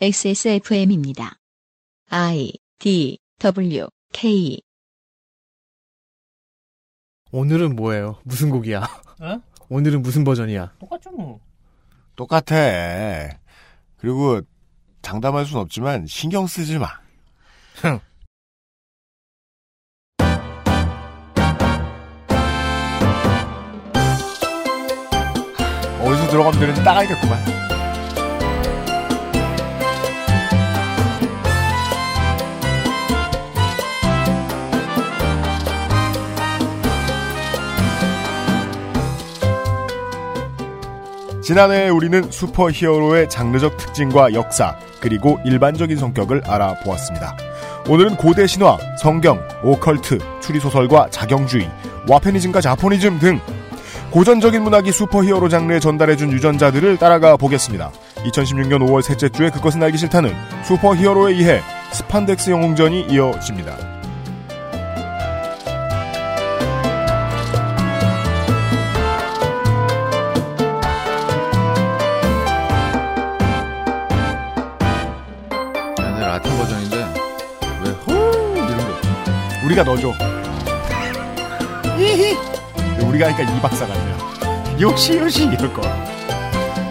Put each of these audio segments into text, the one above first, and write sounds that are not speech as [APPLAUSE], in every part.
XSFM입니다. I D W K 오늘은 뭐예요? 무슨 곡이야? 어? 오늘은 무슨 버전이야? 똑같죠 뭐. 똑같아. 그리고 장담할 순 없지만 신경 쓰지 마. 어디서 들어가면 되는지 딱 알겠구만. 지난해 우리는 슈퍼 히어로의 장르적 특징과 역사, 그리고 일반적인 성격을 알아보았습니다. 오늘은 고대 신화, 성경, 오컬트, 추리소설과 자경주의, 와패니즘과 자포니즘 등 고전적인 문학이 슈퍼히어로 장르에 전달해준 유전자들을 따라가 보겠습니다. 2016년 5월 셋째 주에 그것은 알기 싫다는 슈퍼히어로에 의해 스판덱스 영웅전이 이어집니다. 우리가 넣어줘. 히히. 우리가 하니까 이 박사 같네요. 요시 요시 이럴 거.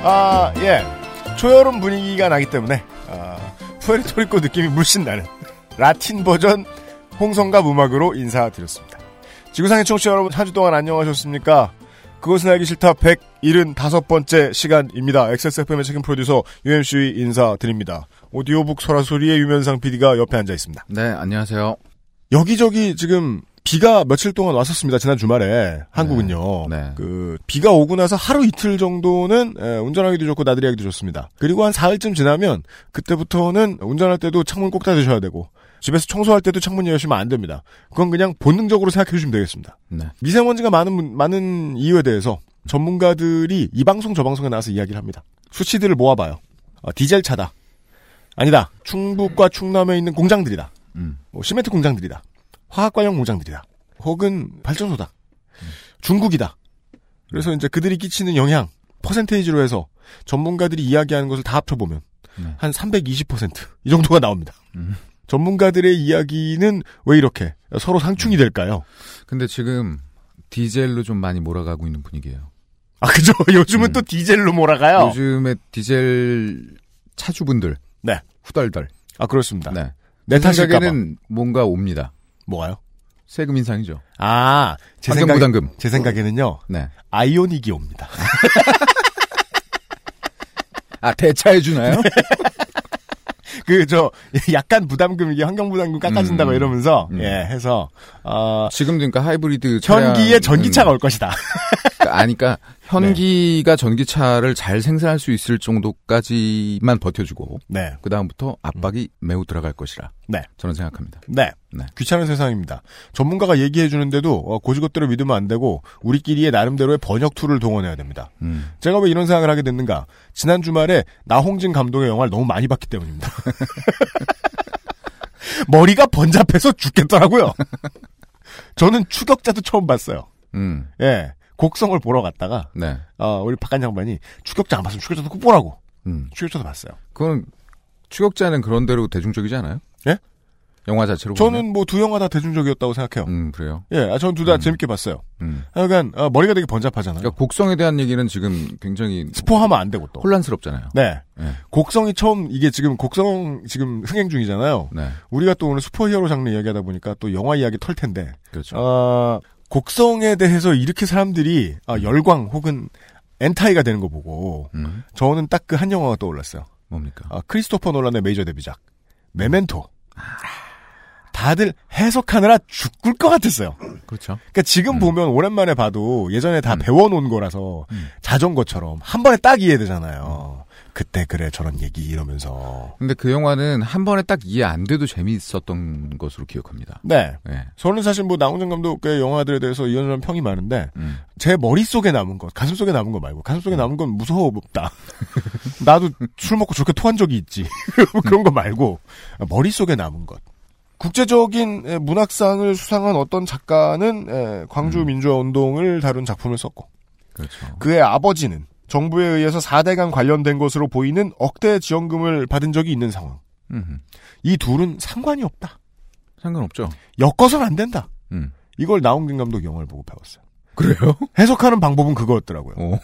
아 예. 초여름 분위기가 나기 때문에 아, 푸에르토리코 느낌이 물씬 나는 라틴 버전 홍성갑 음악으로 인사드렸습니다. 지구상의 청취자 여러분 한 주 동안 안녕하셨습니까? 그것은 알기 싫다 175번째 시간입니다. XSFM의 책임 프로듀서 UMC 인사드립니다. 오디오북 소라소리의 유면상 PD가 옆에 앉아 있습니다. 네 안녕하세요 여기저기 지금 비가 며칠 동안 왔었습니다. 지난 주말에 한국은요. 네. 그 비가 오고 나서 하루 이틀 정도는 에, 운전하기도 좋고 나들이하기도 좋습니다. 그리고 한 사흘쯤 지나면 그때부터는 운전할 때도 창문 꼭 닫으셔야 되고 집에서 청소할 때도 창문 열시면 안 됩니다. 그건 그냥 본능적으로 생각해 주시면 되겠습니다. 네. 미세먼지가 많은 문- 많은 이유에 대해서 전문가들이 이 방송 저 방송에 나와서 이야기를 합니다. 수치들을 모아봐요. 어, 디젤 차다. 아니다. 충북과 충남에 있는 공장들이다. 음. 뭐 시멘트 공장들이다. 화학 관련 공장들이다. 혹은 발전소다. 중국이다. 그래서 이제 그들이 끼치는 영향 퍼센테이지로 해서 전문가들이 이야기하는 것을 다 합쳐보면 네. 한 320%이 정도가 나옵니다. 음. 전문가들의 이야기는 왜 이렇게 서로 상충이 될까요? 근데 지금 디젤로 좀 많이 몰아가고 있는 분위기예요 아 그죠? [LAUGHS] 요즘은 음. 또 디젤로 몰아가요. 요즘에 디젤 차주분들 네. 후덜덜 아 그렇습니다. 네. 내. 생각에는 뭔가 옵니다 뭐가요? 세금 인상이죠 아, 제 생각 환경부담금 제 생각에는요. 네. 아이오닉이 옵니다. [LAUGHS] 아 대차해 주나요? [LAUGHS] 그저 약간 부담금 이게 환경 부담금 깎아준다고 음. 이러면서 음. 예 해서 어 지금 그러니까 하이브리드 현기에 전기차가 올 것이다. 그러니까 아니까 현기가 전기차를 잘 생산할 수 있을 정도까지만 버텨주고 네, 그 다음부터 압박이 매우 들어갈 것이라 네. 저는 생각합니다. 네. 네. 귀찮은 세상입니다. 전문가가 얘기해 주는데도 어, 곧이곧대로 믿으면 안 되고 우리끼리의 나름대로의 번역 툴을 동원해야 됩니다. 음. 제가 왜 이런 생각을 하게 됐는가? 지난 주말에 나홍진 감독의 영화를 너무 많이 봤기 때문입니다. [LAUGHS] 머리가 번잡해서 죽겠더라고요. [LAUGHS] 저는 추격자도 처음 봤어요. 음. 예. 곡성을 보러 갔다가 네. 어, 우리 박간 장관이 추격자 안 봤으면 추격자도 꼭 보라고. 음. 추격자도 봤어요. 그건 추격자는 그런 대로 대중적이지 않아요? 예? 영화 자체로 저는 뭐 두 영화 다 대중적이었다고 생각해요. 음 그래요. 예, 전둘다 음. 재밌게 봤어요. 음. 하여간 어, 머리가 되게 번잡하잖아요. 그러니까 곡성에 대한 얘기는 지금 굉장히 스포하면 안 되고 또. 혼란스럽잖아요. 네. 네. 곡성이 처음 이게 지금 곡성 지금 흥행 중이잖아요. 네. 우리가 또 오늘 슈퍼히어로 장르 이야기하다 보니까 또 영화 이야기 털 텐데. 그렇죠. 어, 곡성에 대해서 이렇게 사람들이 아, 열광 혹은 엔타이가 되는 거 보고 음. 저는 딱 그 한 영화가 떠올랐어요. 뭡니까? 아, 크리스토퍼 놀란의 메이저 데뷔작 메멘토. 다들 해석하느라 죽을 것 같았어요. 그렇죠. 그러니까 지금 음. 보면 오랜만에 봐도 예전에 다 음. 배워놓은 거라서 음. 자전거처럼 한 번에 딱 이해되잖아요. 그때 그래 저런 얘기 이러면서. 근데 그 영화는 한 번에 딱 이해 안 돼도 재미있었던 것으로 기억합니다. 네. 네. 저는 사실 뭐 나홍진 감독의 영화들에 대해서 이런저런 평이 많은데 음. 제 머릿속에 남은 것, 가슴 속에 남은 거 말고 가슴 속에 남은 건 무서웠다. [LAUGHS] 나도 술 먹고 저렇게 토한 적이 있지. 뭐 [LAUGHS] 그런 거 말고 머릿속에 남은 것. 국제적인 에, 문학상을 수상한 어떤 작가는 에, 광주 음. 민주화 운동을 다룬 작품을 썼고 그렇죠. 그의 아버지는 정부에 의해서 4대강 관련된 것으로 보이는 억대 지원금을 받은 적이 있는 상황. 음, 이 둘은 상관이 없다. 상관없죠. 엮어서는 안 된다. 음. 이걸 나홍진 감독 영화를 보고 배웠어요. 그래요? [LAUGHS] 해석하는 방법은 그거였더라고요. 어.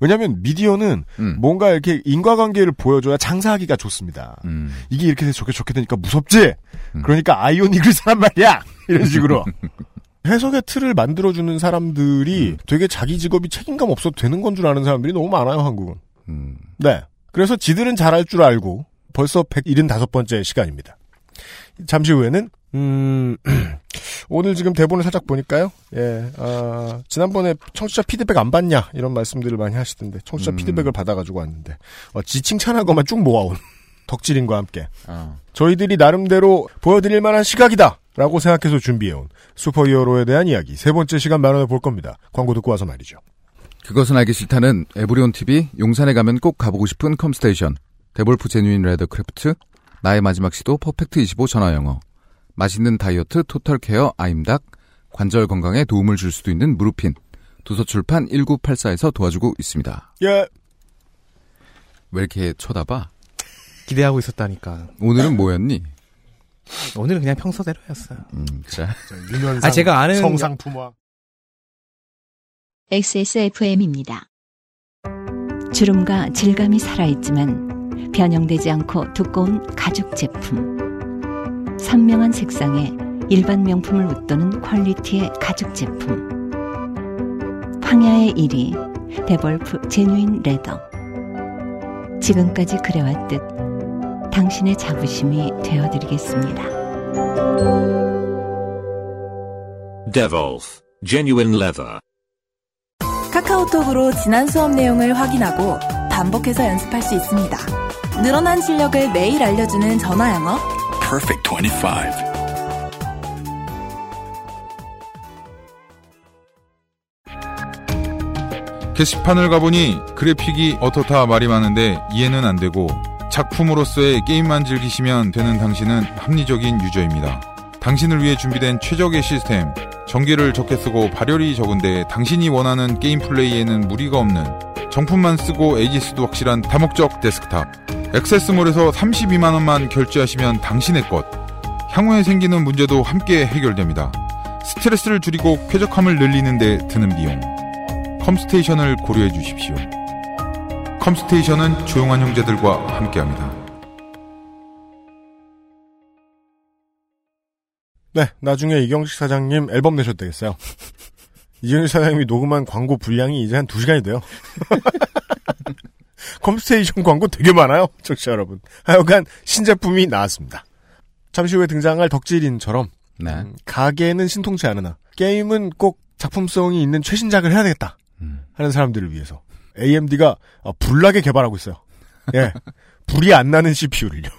왜냐하면 미디어는 음. 뭔가 이렇게 인과관계를 보여줘야 장사하기가 좋습니다. 음. 이게 이렇게 좋게 좋게 되니까 무섭지? 음. 그러니까 아이오닉을 사란 말이야! 이런 식으로. [LAUGHS] 해석의 틀을 만들어주는 사람들이 음. 되게 자기 직업이 책임감 없어도 되는 건 줄 아는 사람들이 너무 많아요, 한국은. 음. 네. 그래서 지들은 잘할 줄 알고 벌써 175번째 시간입니다. 잠시 후에는 음, [CLEARS THROAT] 오늘 지금 대본을 살짝 보니까요. 예, 아, 지난번에 청취자 피드백 안 받냐 이런 말씀들을 많이 하시던데 청취자 음. 피드백을 받아가지고 왔는데 어, 지 칭찬한 것만 쭉 모아온 덕질인과 함께 아. 저희들이 나름대로 보여드릴 만한 시각이다 라고 생각해서 준비해온 슈퍼히어로에 대한 이야기 세 번째 시간 마련해 볼 겁니다. 광고 듣고 와서 말이죠. 그것은 알기 싫다는 에브리온 TV, 용산에 가면 꼭 가보고 싶은 컴스테이션, 데볼프 genuine leathercraft, 나의 마지막 시도 Perfect 25 전화영어, 맛있는 다이어트 total care 아임닭, 관절 건강에 도움을 줄 수도 있는 무르핀, 도서출판 1984에서 도와주고 있습니다. 예, 왜 이렇게 쳐다봐? 기대하고 있었다니까. 오늘은 뭐였니? 오늘은 그냥 평소대로였어요. 음, [LAUGHS] 자, 유면상 아, 제가 아는 성상 품화. XSFM입니다. 주름과 질감이 살아있지만 변형되지 않고 두꺼운 가죽 제품. 선명한 색상에 일반 명품을 웃도는 퀄리티의 가죽 제품. 황야의 이리 데볼프 genuine leather. 지금까지 그래왔듯 당신의 자부심이 되어드리겠습니다. Devolf Genuine Leather. 카카오톡으로 지난 수업 내용을 확인하고 반복해서 연습할 수 있습니다. 늘어난 실력을 매일 알려주는 전화 영어. Perfect 25. 게시판을 가보니 그래픽이 어떻다 말이 많은데 이해는 안 되고 작품으로서의 게임만 즐기시면 되는 당신은 합리적인 유저입니다. 당신을 위해 준비된 최적의 시스템, 전기를 적게 쓰고 발열이 적은데 당신이 원하는 게임 플레이에는 무리가 없는 정품만 쓰고 AS도 확실한 다목적 데스크탑. XS몰에서 32만원만 결제하시면 당신의 것. 향후에 생기는 문제도 함께 해결됩니다. 스트레스를 줄이고 쾌적함을 늘리는 데 드는 비용. 컴스테이션을 고려해 주십시오. 컴스테이션은 조용한 형제들과 함께합니다. 네, 나중에 이경식 사장님 앨범 내셨다겠어요. 이경식 사장님이 녹음한 광고 분량이 이제 한 2시간이 돼요. [LAUGHS] 컴스테이션 광고 되게 많아요, 청취자 여러분. 하여간 신제품이 나왔습니다. 잠시 후에 등장할 덕질인처럼 네. 음, 가게는 신통치 않으나 게임은 꼭 작품성이 있는 최신작을 해야 되겠다 음. 하는 사람들을 위해서 AMD가 어, 불나게 개발하고 있어요. 예, [LAUGHS] 불이 안 나는 CPU를요.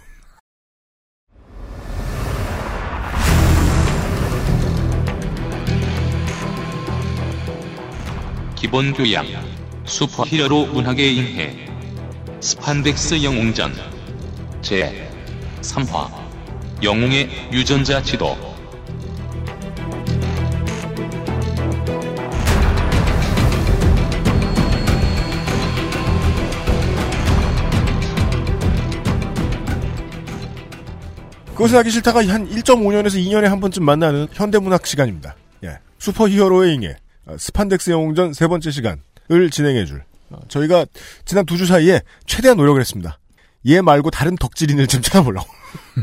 기본 교양, 슈퍼히어로 문학의 인해, 스판덱스 영웅전, 제 3화, 영웅의 유전자 지도. 하기 싫다가 한 1.5년에서 2년에 한 번쯤 만나는 현대문학 시간입니다. 예. 슈퍼히어로의 잉에 어, 스판덱스 영웅전 세 번째 시간을 진행해줄 어, 저희가 지난 두 주 사이에 최대한 노력을 했습니다. 얘 말고 다른 덕질인을 좀 찾아보려고.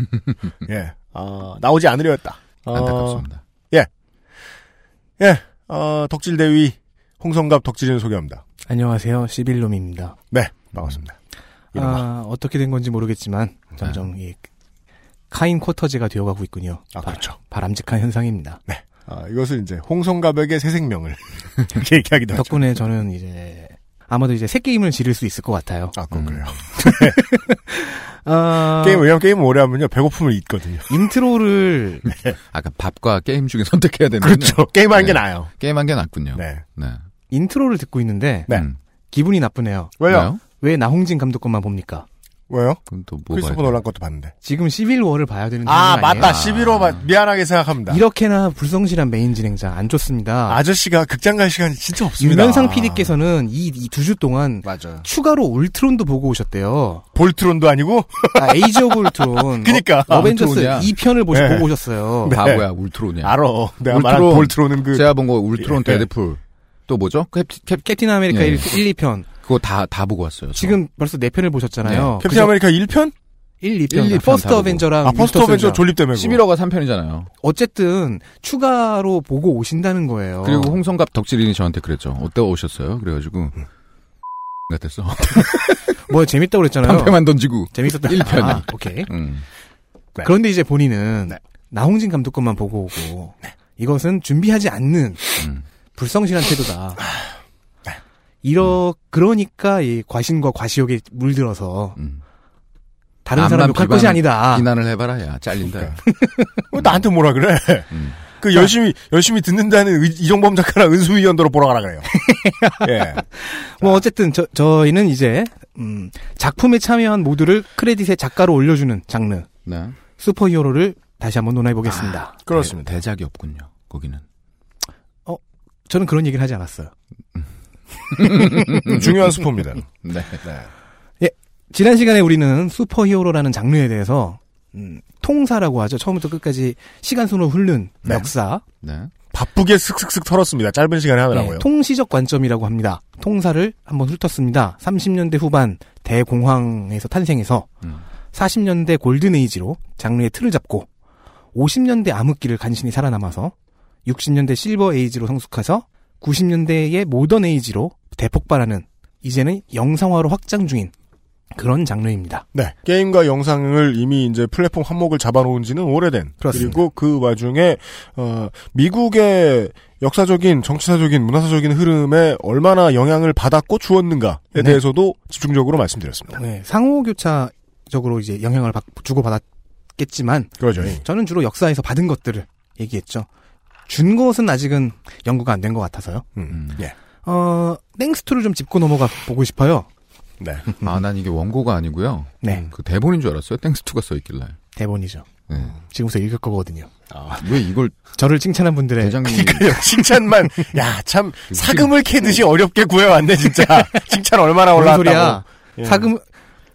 [LAUGHS] 예. 어, 나오지 않으려 했다. 어, 안타깝습니다. 예. 어, 덕질 대위 홍성갑 덕질인 소개합니다. 안녕하세요. 시빌롬입니다. 네. 반갑습니다. 아, 어떻게 된 건지 모르겠지만 점점 이 카인 쿼터제가 되어가고 있군요. 아, 그렇죠. 바 람직한 현상입니다. 아, 이것을 이제 홍성갑에게 새 생명을 [LAUGHS] 이렇게 얘기하기도 하죠. 덕분에 저는 이제 아마도 이제 새 게임을 지를 수 있을 것 같아요. 아, 그건 음. 그래요. 아, [LAUGHS] 게임, 왜냐면 게임을 오래 하면요, 배고픔을 잊거든요. 인트로를 [LAUGHS] 아까 밥과 게임 중에 선택해야 되는 그렇죠. 게임하는 게 네. 나아요. 게임한 게 낫군요. 네. 네. 인트로를 듣고 있는데 네. 음. 기분이 나쁘네요. 왜요? 왜요? 왜 나홍진 감독 것만 봅니까? 왜요? 또 뭐. 크리스토퍼 놀란 것도 봤는데. 지금 시빌워를 봐야 되는 아, 아니에요? 맞다. 11호 미안하게 생각합니다. 이렇게나 불성실한 메인 진행자 안 좋습니다. 아저씨가 극장 갈 시간이 진짜 없습니다. 유면상 PD께서는 이 두주 동안 맞아요. 추가로 울트론도 보고 오셨대요. 볼트론도 아니고 아, 에이지 오브 울트론. 그니까. 어, 어벤져스 울트론이야. 2편을 보시, 네. 보고 오셨어요. 네. 바보야, 울트론이야. 알아. 내가 말한 울트론. 볼트론은 그 제가 본 거 울트론, 예. 데드풀. 또 뭐죠? 캡, 캡, 캡틴 아메리카 예. 1, 2편. 그거 다, 다 보고 왔어요. 저. 지금 벌써 4편을 보셨잖아요. 캡틴 아메리카 1편? 1, 2편. 1, 2편 퍼스트. 어벤져랑 아, 퍼스트 윈터 어벤저 솔저. 졸립 때문에. 11호가 3편이잖아요. 어쨌든 추가로 보고 오신다는 거예요. 그리고 홍성갑 덕질인이 저한테 그랬죠. 어때 오셨어요? 그래 가지고 [LAUGHS] 같았어. [LAUGHS] 뭐 재밌다고 그랬잖아요. 방패만 던지고. 재밌었다. 1편이. 아, 오케이. [LAUGHS] 음. 네. 그런데 이제 본인은 네. 나홍진 감독 것만 보고 오고 이것은 준비하지 않는 음. 불성실한 태도다. 아, 네. 이러 그러니까 이 과신과 과시욕에 물들어서 음. 다른 사람 욕할 비방- 것이 아니다. 비난을 해봐라, 야. 잘린다. 야. 왜 나한테 뭐라 그래? 음. 그 열심히 열심히 듣는다는 의- 이종범 작가랑 은수미 연도로 보러 가라 그래요. [LAUGHS] 예. 뭐 어쨌든 저 저희는 이제 음, 작품에 참여한 모두를 크레딧의 작가로 올려주는 장르 네. 슈퍼 히어로를 다시 한번 논해 보겠습니다. 그렇습니다. 대, 대작이 없군요. 거기는. 저는 그런 얘기를 하지 않았어요. [LAUGHS] 중요한 스포입니다. 네. 지난 시간에 우리는 슈퍼히어로라는 장르에 대해서 음, 통사라고 하죠. 처음부터 끝까지 시간 순으로 흐른 네. 역사, 네. 바쁘게 슥슥슥 털었습니다. 짧은 시간에 하느라고요. 네, 통시적 관점이라고 합니다. 통사를 한번 훑었습니다. 30년대 후반 대공황에서 탄생해서 음. 40년대 골든에이지로 장르의 틀을 잡고 50년대 암흑기를 간신히 살아남아서 60년대 실버에이지로 성숙해서 90년대의 모던 에이지로 대폭발하는 이제는 영상화로 확장 중인 그런 장르입니다. 네. 게임과 영상을 이미 이제 플랫폼 한몫을 잡아놓은 지는 오래된. 그렇습니다. 리고 그 와중에, 어, 미국의 역사적인, 정치사적인, 문화사적인 흐름에 얼마나 영향을 받았고 주었는가에 네. 대해서도 집중적으로 말씀드렸습니다. 네, 상호교차적으로 이제 영향을 받, 주고받았겠지만 그러죠. 저는 주로 역사에서 받은 것들을 얘기했죠. 준 것은 아직은 연구가 안 된 것 같아서요. 음. 음. 예. 어, 땡스투를 좀 짚고 넘어가 보고 싶어요. 네. [LAUGHS] 아, 난 이게 원고가 아니고요. 네, 그 대본인 줄 알았어요. 땡스투가 써있길래. 대본이죠. 네. 지금부터 읽을 거거든요. 왜 이걸 저를 칭찬한 분들의 그러니까요. [LAUGHS] 칭찬만, 야, 참, 사금을 캐듯이 어렵게 구해왔네, 진짜. [LAUGHS] 칭찬 얼마나 뭔 올라왔다고. 소리야? 예. 사금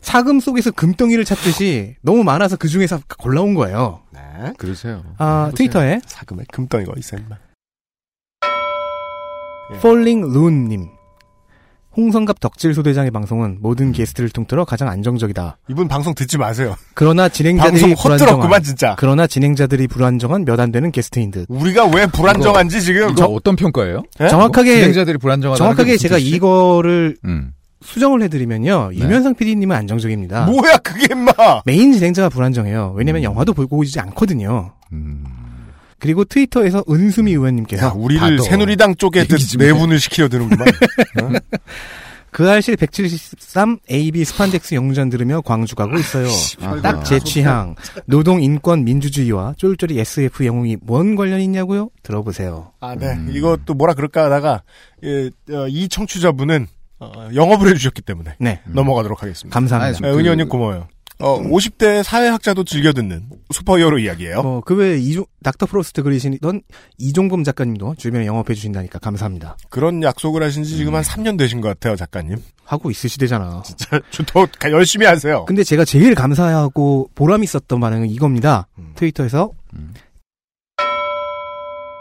사금 속에서 금덩이를 찾듯이 너무 많아서 그 중에서 골라온 거예요. 네. 그러세요. 아, 해보세요. 트위터에 사금에 금덩이가 있어, 임마. 예. Falling Loon님. 홍성갑 덕질 소대장의 방송은 모든 게스트를 통틀어 가장 안정적이다. 이분 방송 듣지 마세요. 그러나 진행자들이 불안정한 진짜. 그러나 진행자들이 불안정한 몇 안 되는 게스트인 듯. 우리가 왜 불안정한지 지금. 이거 어떤 평가예요? 예? 정확하게 진행자들이 불안정하다. 정확하게 제가 이거를 음. 수정을 해드리면요. 네. 유면상 PD님은 안정적입니다. 뭐야, 그게 임마! 메인 진행자가 불안정해요. 왜냐면 음. 영화도 보고 오지 않거든요. 음. 그리고 트위터에서 은수미 의원님께서 야, 우리를 새누리당 쪽에 내분을 시키려 드는구만. [LAUGHS] 그알싫 173 AB 스판덱스 영웅전 들으며 광주 가고 있어요. 아하. 딱 제 취향. [LAUGHS] 노동, 인권, 민주주의와 쫄쫄이 SF 영웅이 뭔 관련이 있냐고요? 들어보세요. 아, 네. 음. 이것도 뭐라 그럴까 하다가, 예, 어, 이 청취자분은, 어, 영업을 해주셨기 때문에 네. 넘어가도록 하겠습니다. 감사합니다. 아니, 네, 은 의원님 고마워요. 어, 50대 사회학자도 즐겨 듣는 슈퍼히어로 이야기예요. 어, 그 외에 이종, 닥터 프로스트 그리시던 이종범 작가님도 주변에 영업해 주신다니까 감사합니다. 그런 약속을 하신 지 지금 한 3년 되신 것 같아요, 작가님. 하고 있으시대잖아. 자, 더 가- 열심히 하세요. 근데 제가 제일 감사하고 보람 있었던 반응은 이겁니다. 음. 트위터에서 음.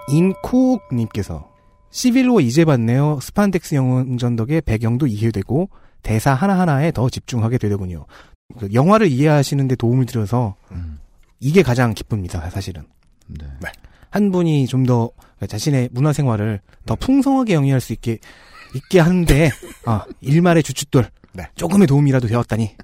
인쿡님께서 시빌로 이제 봤네요. 스판덱스 영웅전 덕에 배경도 이해되고 대사 하나하나에 더 집중하게 되더군요. 그 영화를 이해하시는데 도움을 드려서 음. 이게 가장 기쁩니다. 사실은 네. 한 분이 좀 더 자신의 문화 생활을 더 풍성하게 영위할 수 있게 있게 하는데 [LAUGHS] 아, 일말의 주춧돌 네. 조금의 도움이라도 되었다니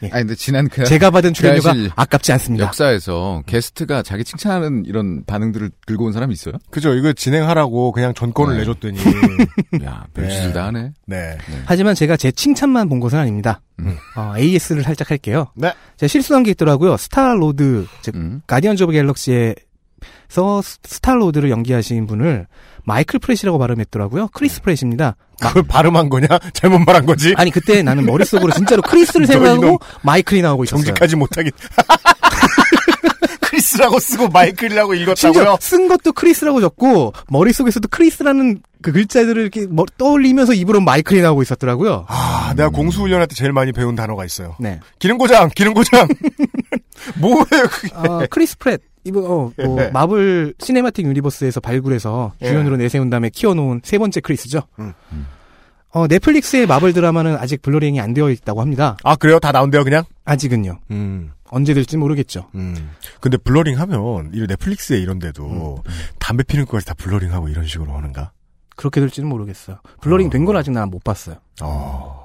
아니 근데 지난 그 제가 받은 출연료가 사실 아깝지 않습니다. 역사에서 게스트가 자기 칭찬하는 이런 반응들을 들고 온 사람이 있어요? 그죠? 이거 진행하라고 그냥 전권을 네. 내줬더니. [LAUGHS] 야, 별짓을 다 하네. 네. 하지만 제가 제 칭찬만 본 것은 아닙니다. 음. 어, AS를 살짝 할게요. 네. 제가 실수한 게 있더라고요. 스타로드, 즉 음. 가디언즈 오브 갤럭시에서 스- 스타로드를 연기하신 분을 마이클 프렛이라고 발음했더라고요. 크리스 프렛입니다. 그걸 발음한 거냐? 잘못 말한 거지? 아니 그때 나는 머릿속으로 진짜로 크리스를 [LAUGHS] 너 생각하고. 마이클이 나오고 있었어요. 정직하지 못하긴. [LAUGHS] 크리스라고 쓰고 마이클이라고 읽었다고요? 쓴 것도 크리스라고 적고 머릿속에서도 크리스라는 그 글자들을 이렇게 머- 떠올리면서 입으로 마이클이 나오고 있었더라고요. 아, 내가 공수훈련할 때 제일 많이 배운 단어가 있어요. 네. 기능고장, 기능고장. [LAUGHS] 뭐예요, 그게? 아, 크리스 프렛 이거 어, [LAUGHS] 뭐 예. 마블 시네마틱 유니버스에서 발굴해서 예. 주연으로 내세운 다음에 키워놓은 세 번째 크리스죠. 음. 어, 넷플릭스의 마블 드라마는 아직 blurring이 안 되어 있다고 합니다. 아, 그래요? 다 나온대요, 그냥? 아직은요. 음. 언제 될지 모르겠죠. 음. 근데 blurring 하면, 이 넷플릭스에 이런데도, 담배 피는 것까지 다 blurring 하고 이런 식으로 하는가? 그렇게 될지는 모르겠어요. blurring 된건 아직 난 못 봤어요. 어.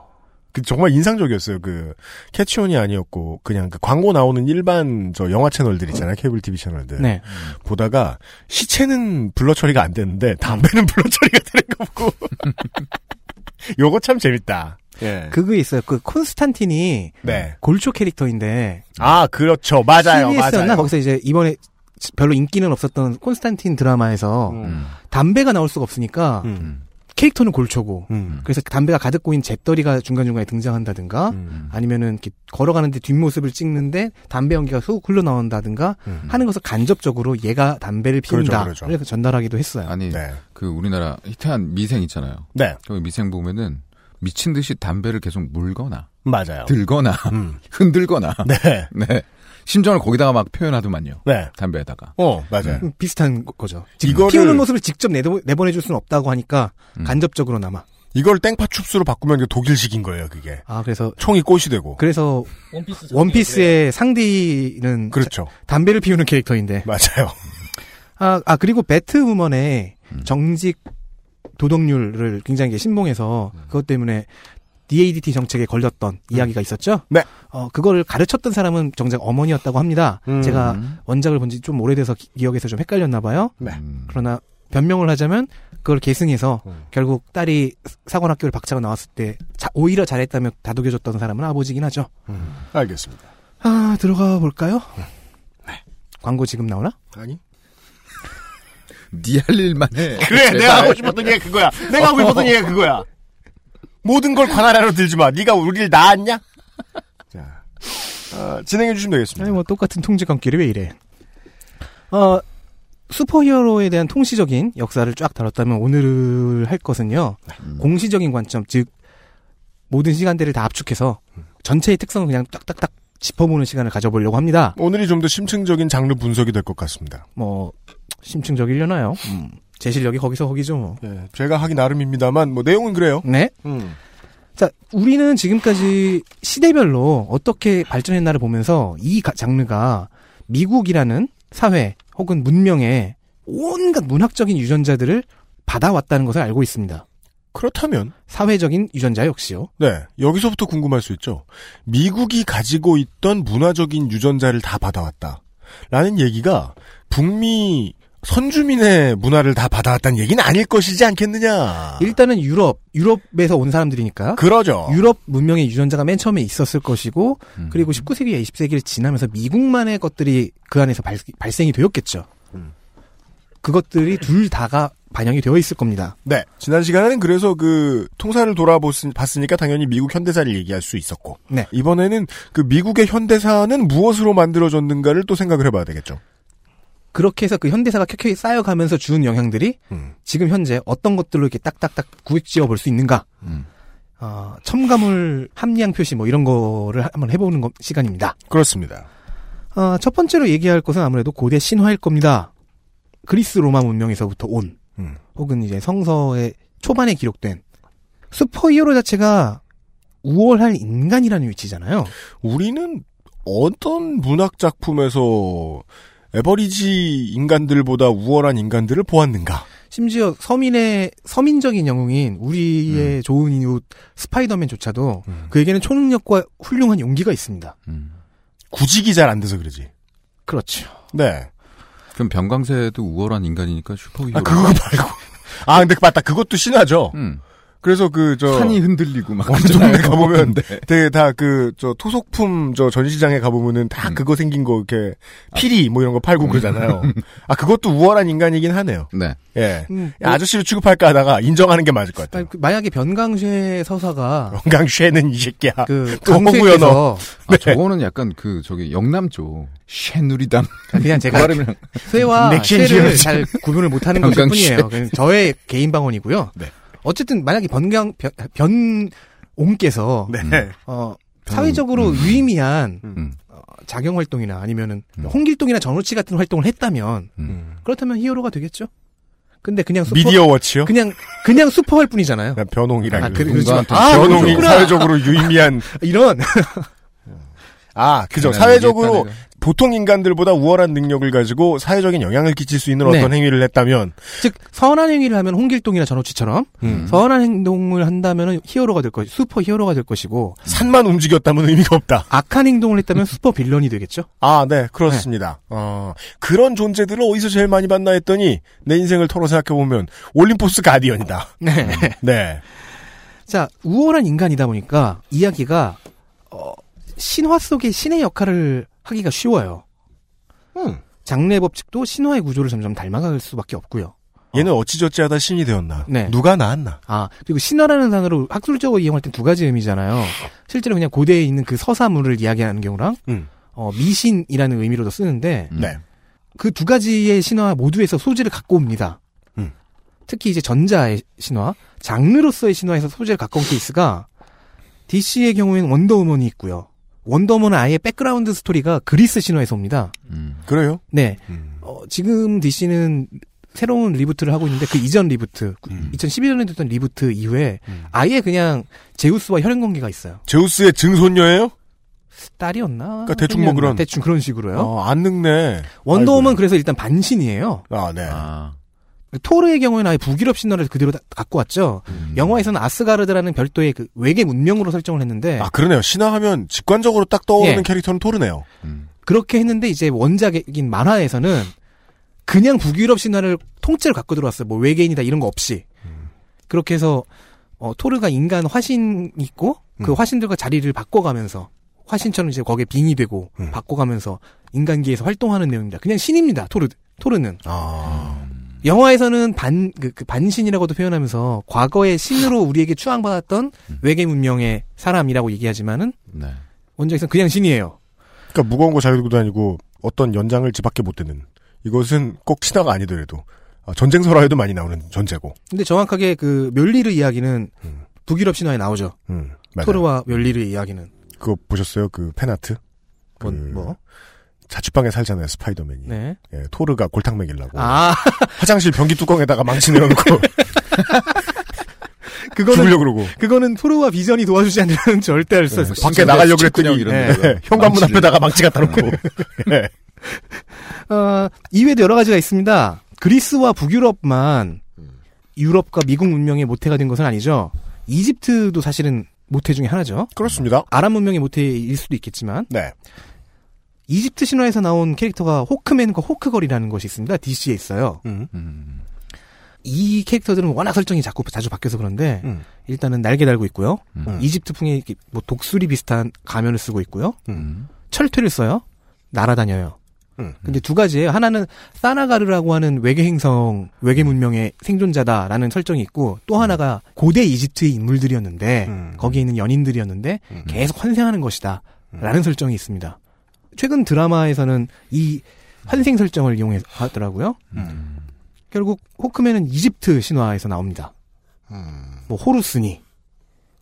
그 정말 인상적이었어요. 그 캐치온이 아니었고 그냥 그 광고 나오는 일반 저 영화 채널들 있잖아요. 케이블 TV 채널들. 네. 보다가 시체는 blur 처리가 안 되는데 담배는 [LAUGHS] blur 처리가 되는 거 보고 [LAUGHS] 요거 참 재밌다. 예. 그거 있어요. 그 콘스탄틴이 네. 골초 캐릭터인데 아, 그렇죠. 맞아요. CBS였나 맞아요. 거기서 이제 이번에 별로 인기는 없었던 콘스탄틴 드라마에서 음. 담배가 나올 수가 없으니까 음. 캐릭터는 골초고 음. 그래서 담배가 가득 고인 잿더리가 중간중간에 등장한다든가 음. 아니면은 이렇게 걸어가는데 뒷모습을 찍는데 담배 연기가 훅 흘러나온다든가 음. 하는 것을 간접적으로 얘가 담배를 피운다. 그러죠, 그러죠. 그래서 전달하기도 했어요. 아니 네. 그 우리나라 히트한 미생 있잖아요. 네. 그 미생 보면은 미친 듯이 담배를 계속 물거나 맞아요. 들거나 음. 흔들거나 네. [LAUGHS] 네 심정을 거기다가 막 표현하더만요. 네. 담배에다가. 어, 맞아요. 음, 비슷한 거- 거죠. 지금 이거를 피우는 모습을 직접 내보, 내보내줄 수는 없다고 하니까 음. 간접적으로나마. 이걸 땡파 춥수로 바꾸면 이게 독일식인 거예요, 그게. 아 그래서 총이 꽃이 되고. 그래서 원피스 원피스의 상디는 그렇죠. 담배를 피우는 캐릭터인데. 맞아요. 아, 아 그리고 배트우먼의 음. 정직 도덕률을 굉장히 신봉해서 음. 그것 때문에 DADT 정책에 걸렸던 이야기가 있었죠. 네. 어 그거를 가르쳤던 사람은 정작 어머니였다고 합니다. 음. 제가 원작을 본 지 좀 오래돼서 기- 기억에서 좀 헷갈렸나 봐요. 네. 음. 그러나 변명을 하자면 그걸 계승해서 음. 결국 딸이 사관학교를 박차고 나왔을 때 자- 오히려 잘했다며 다독여줬던 사람은 아버지긴 하죠. 음. 알겠습니다. 아 들어가 볼까요? 네. 광고 지금 나오나? 아니? 네할 일만 해. 그래, 제발. 내가 하고 싶었던 얘기가 그거야. 내가 하고 싶었던 얘기가 그거야. 모든 걸 관 아래로 들지 마. 네가 우리를 낳았냐? 자, 어, 진행해 주시면 되겠습니다. 아니 뭐 똑같은 통지감끼리 왜 이래? 어 슈퍼히어로에 대한 통시적인 역사를 쫙 다뤘다면 오늘 할 것은요 음. 공시적인 관점 즉 모든 시간대를 다 압축해서 전체의 특성을 그냥 딱딱딱 짚어보는 시간을 가져보려고 합니다. 오늘이 좀 더 심층적인 장르 분석이 될 것 같습니다. 뭐 심층적이려나요? 음, 제 실력이 거기서 거기죠. 뭐. 예, 제가 하기 나름입니다만 뭐 내용은 그래요. 네. 음. 자, 우리는 지금까지 시대별로 어떻게 발전했나를 보면서 이 가- 장르가 미국이라는 사회 혹은 문명의 온갖 문학적인 유전자들을 받아왔다는 것을 알고 있습니다. 그렇다면 사회적인 유전자 역시요. 네 여기서부터 궁금할 수 있죠. 미국이 가지고 있던 문화적인 유전자를 다 받아왔다. 라는 얘기가 북미 선주민의 문화를 다 받아왔다는 얘기는 아닐 것이지 않겠느냐. 일단은 유럽, 유럽에서 온 사람들이니까 그러죠. 유럽 문명의 유전자가 맨 처음에 있었을 것이고 음. 그리고 19세기, 20세기를 지나면서 미국만의 것들이 그 안에서 발, 발생이 되었겠죠. 음. 그것들이 둘 다가 반영이 되어 있을 겁니다. 네. 지난 시간에는 그래서 그 통사를 돌아봤으니까 당연히 미국 현대사를 얘기할 수 있었고. 네. 이번에는 그 미국의 현대사는 무엇으로 만들어졌는가를 또 생각을 해봐야 되겠죠. 그렇게 해서 그 현대사가 켜켜이 쌓여가면서 준 영향들이 음. 지금 현재 어떤 것들로 이렇게 딱딱딱 구획 지어 볼 수 있는가? 음. 어, 첨가물 함량 표시 뭐 이런 거를 한번 해보는 거- 시간입니다. 그렇습니다. 어, 첫 번째로 얘기할 것은 아무래도 고대 신화일 겁니다. 그리스 로마 문명에서부터 온 음. 혹은 이제 성서의 초반에 기록된 슈퍼히어로 자체가 우월한 인간이라는 위치잖아요. 우리는 어떤 문학 작품에서 average 인간들보다 우월한 인간들을 보았는가? 심지어 서민의 서민적인 영웅인 우리의 좋은 이웃 스파이더맨조차도 음. 그에게는 초능력과 훌륭한 용기가 있습니다. 음. 구직이 잘 안 돼서 그러지. 그렇죠. 네. 그럼 병광세도 우월한 인간이니까 슈퍼히어로. 아, 그거 말고. 아, 근데 맞다. 그것도 신화죠. 음. 그래서 그 저 산이 흔들리고 막 어느. 동네 가보면 네. 되게 다 그 저 토속품 저 전시장에 가보면은 다 음. 그거 생긴 거 이렇게 피리 뭐 이런 거 팔고 그러잖아요. 아 그것도 우월한 인간이긴 하네요. 네. 예. 음, 야, 아저씨로 취급할까 하다가 인정하는 게 맞을 것 같아요. 아니, 그 만약에 변강쉐 서사가 건강쉐는 이 새끼야. 그또 허구여, 너. 강쉐께서 아, 저거는 약간 그 저기 영남 쪽 쉐누리당 그냥 제가 쇠와 쇠를. 잘 구분을 못하는 것일 변강쉐. 뿐이에요. 그냥 저의 개인 방언이고요. 네. 어쨌든 만약에 변강 변, 변 옹께서 네. 어, 사회적으로 유의미한 음. 어, 자경 활동이나 아니면은 음. 홍길동이나 전우치 같은 활동을 했다면 음. 그렇다면 히어로가 되겠죠. 근데 그냥 슈퍼 미디어 워치요? 그냥 그냥 슈퍼할 뿐이잖아요. 변홍이랑 아, 그 그, 그렇죠. 누군가한테 아, 변홍이 그렇구나. 사회적으로 유의미한 [LAUGHS] 이런 아 그죠 그냥 사회적으로. 보통 인간들보다 우월한 능력을 가지고 사회적인 영향을 끼칠 수 있는 네. 어떤 행위를 했다면 즉 선한 행위를 하면 홍길동이나 전우치처럼 음. 선한 행동을 한다면 히어로가 될 것, 슈퍼 히어로가 될 것이고 산만 움직였다면 의미가 없다. 악한 행동을 했다면 super villain이 되겠죠. 아, 네, 그렇습니다. 어, 그런 존재들을 어디서 제일 많이 봤나 했더니 내 인생을 털어 생각해 보면 올림포스 가디언이다. 네. 네, 자 우월한 인간이다 보니까 이야기가 어, 신화 속의 신의 역할을 하기가 쉬워요. 음. 장래 법칙도 신화의 구조를 점점 닮아갈 수밖에 없고요. 얘는 어찌저찌 하다 신이 되었나? 네. 누가 낳았나? 아, 그리고 신화라는 단어를 학술적으로 이용할 땐 두 가지 의미잖아요. 실제로 그냥 고대에 있는 그 서사물을 이야기하는 경우랑, 음. 어, 미신이라는 의미로도 쓰는데, 음. 네, 그두 가지의 신화 모두에서 소재를 갖고 옵니다. 음. 특히 이제 전자의 신화, 장르로서의 신화에서 소재를 갖고 온 케이스가, DC의 경우에는 원더우먼이 있고요. 원더우먼은 아예 백그라운드 스토리가 그리스 신화에서 옵니다. 음. 그래요? 네. 음. 어, 지금 DC는 새로운 reboot를 하고 있는데 그 이전 reboot, 음. 2011년에 됐던 reboot 이후에 음. 아예 그냥 제우스와 혈연 관계가 있어요. 제우스의 증손녀예요? 딸이었나? 그러니까 대충 뭐? 그런- 대충 그런 식으로요. 어, 안 늙네. 원더우먼. 그래서 일단 반신이에요. 아, 네. 아. 토르의 경우에는 아예 북유럽 신화를 그대로 다- 갖고 왔죠. 음. 영화에서는 아스가르드라는 별도의 그 외계 문명으로 설정을 했는데 아, 그러네요. 신화하면 직관적으로 딱 떠오르는 예. 캐릭터는 토르네요. 음. 그렇게 했는데 이제 원작인 만화에서는 그냥 북유럽 신화를 통째로 갖고 들어왔어요. 뭐 외계인이다 이런 거 없이. 음. 그렇게 해서 어, 토르가 인간 화신 있고 그 음. 화신들과 자리를 바꿔가면서 화신처럼 이제 거기에 빙이 되고 음. 바꿔가면서 인간계에서 활동하는 내용입니다. 그냥 신입니다. 토르 토르는 아, 영화에서는 반 그, 그 반신이라고도 표현하면서 과거의 신으로 우리에게 추앙받았던 음. 외계 문명의 사람이라고 얘기하지만은 네. 원작에서는 그냥 신이에요. 그러니까 무거운 거 잘 들고 다니고 어떤 연장을 집 밖에 못 드는 이것은 꼭 신화가 아니더라도 아, 전쟁설화에도 많이 나오는 전제고. 근데 정확하게 그 멸리르 이야기는 음. 북유럽 신화에 나오죠. 음, 맞아요. 토르와 멸리르 이야기는 그거 보셨어요? 그 팬아트? 그 뭐, 뭐? 자취방에 살잖아요, 스파이더맨이. 네. 예, 토르가 골탕 먹이려고. 아 [LAUGHS] 화장실 변기 뚜껑에다가 망치 내려놓고 [LAUGHS] 그거는 죽으려고 그러고. 그거는 토르와 비전이 도와주지 않으면 절대 할수 예, 없어요. 밖에 나가려고 그랬더니 이런 예, 데다가 현관문 망치를. 앞에다가 망치 갖다 놓고. 예. 어, 이외에도 여러 가지가 있습니다. 그리스와 북유럽만 유럽과 미국 문명의 모태가 된 것은 아니죠. 이집트도 사실은 모태 중에 하나죠. 그렇습니다. 아랍 문명의 모태일 수도 있겠지만 네. 이집트 신화에서 나온 캐릭터가 호크맨과 호크걸이라는 것이 있습니다. DC에 있어요. 음. 음. 이 캐릭터들은 워낙 설정이 자꾸 자주 바뀌어서 그런데 음. 일단은 날개 달고 있고요. 음. 이집트풍의 이렇게 뭐 독수리 비슷한 가면을 쓰고 있고요. 음. 철퇴를 써요. 날아다녀요. 음. 근데 두 가지예요. 하나는 사나가르라고 하는 외계 행성, 외계 문명의 생존자다라는 설정이 있고 또 하나가 고대 이집트의 인물들이었는데 음. 거기에 있는 연인들이었는데 음. 계속 환생하는 것이다라는 설정이 있습니다. 최근 드라마에서는 이 환생 설정을 이용하더라고요. 음. 결국 호크맨은 이집트 신화에서 나옵니다. 음. 뭐 호루스니,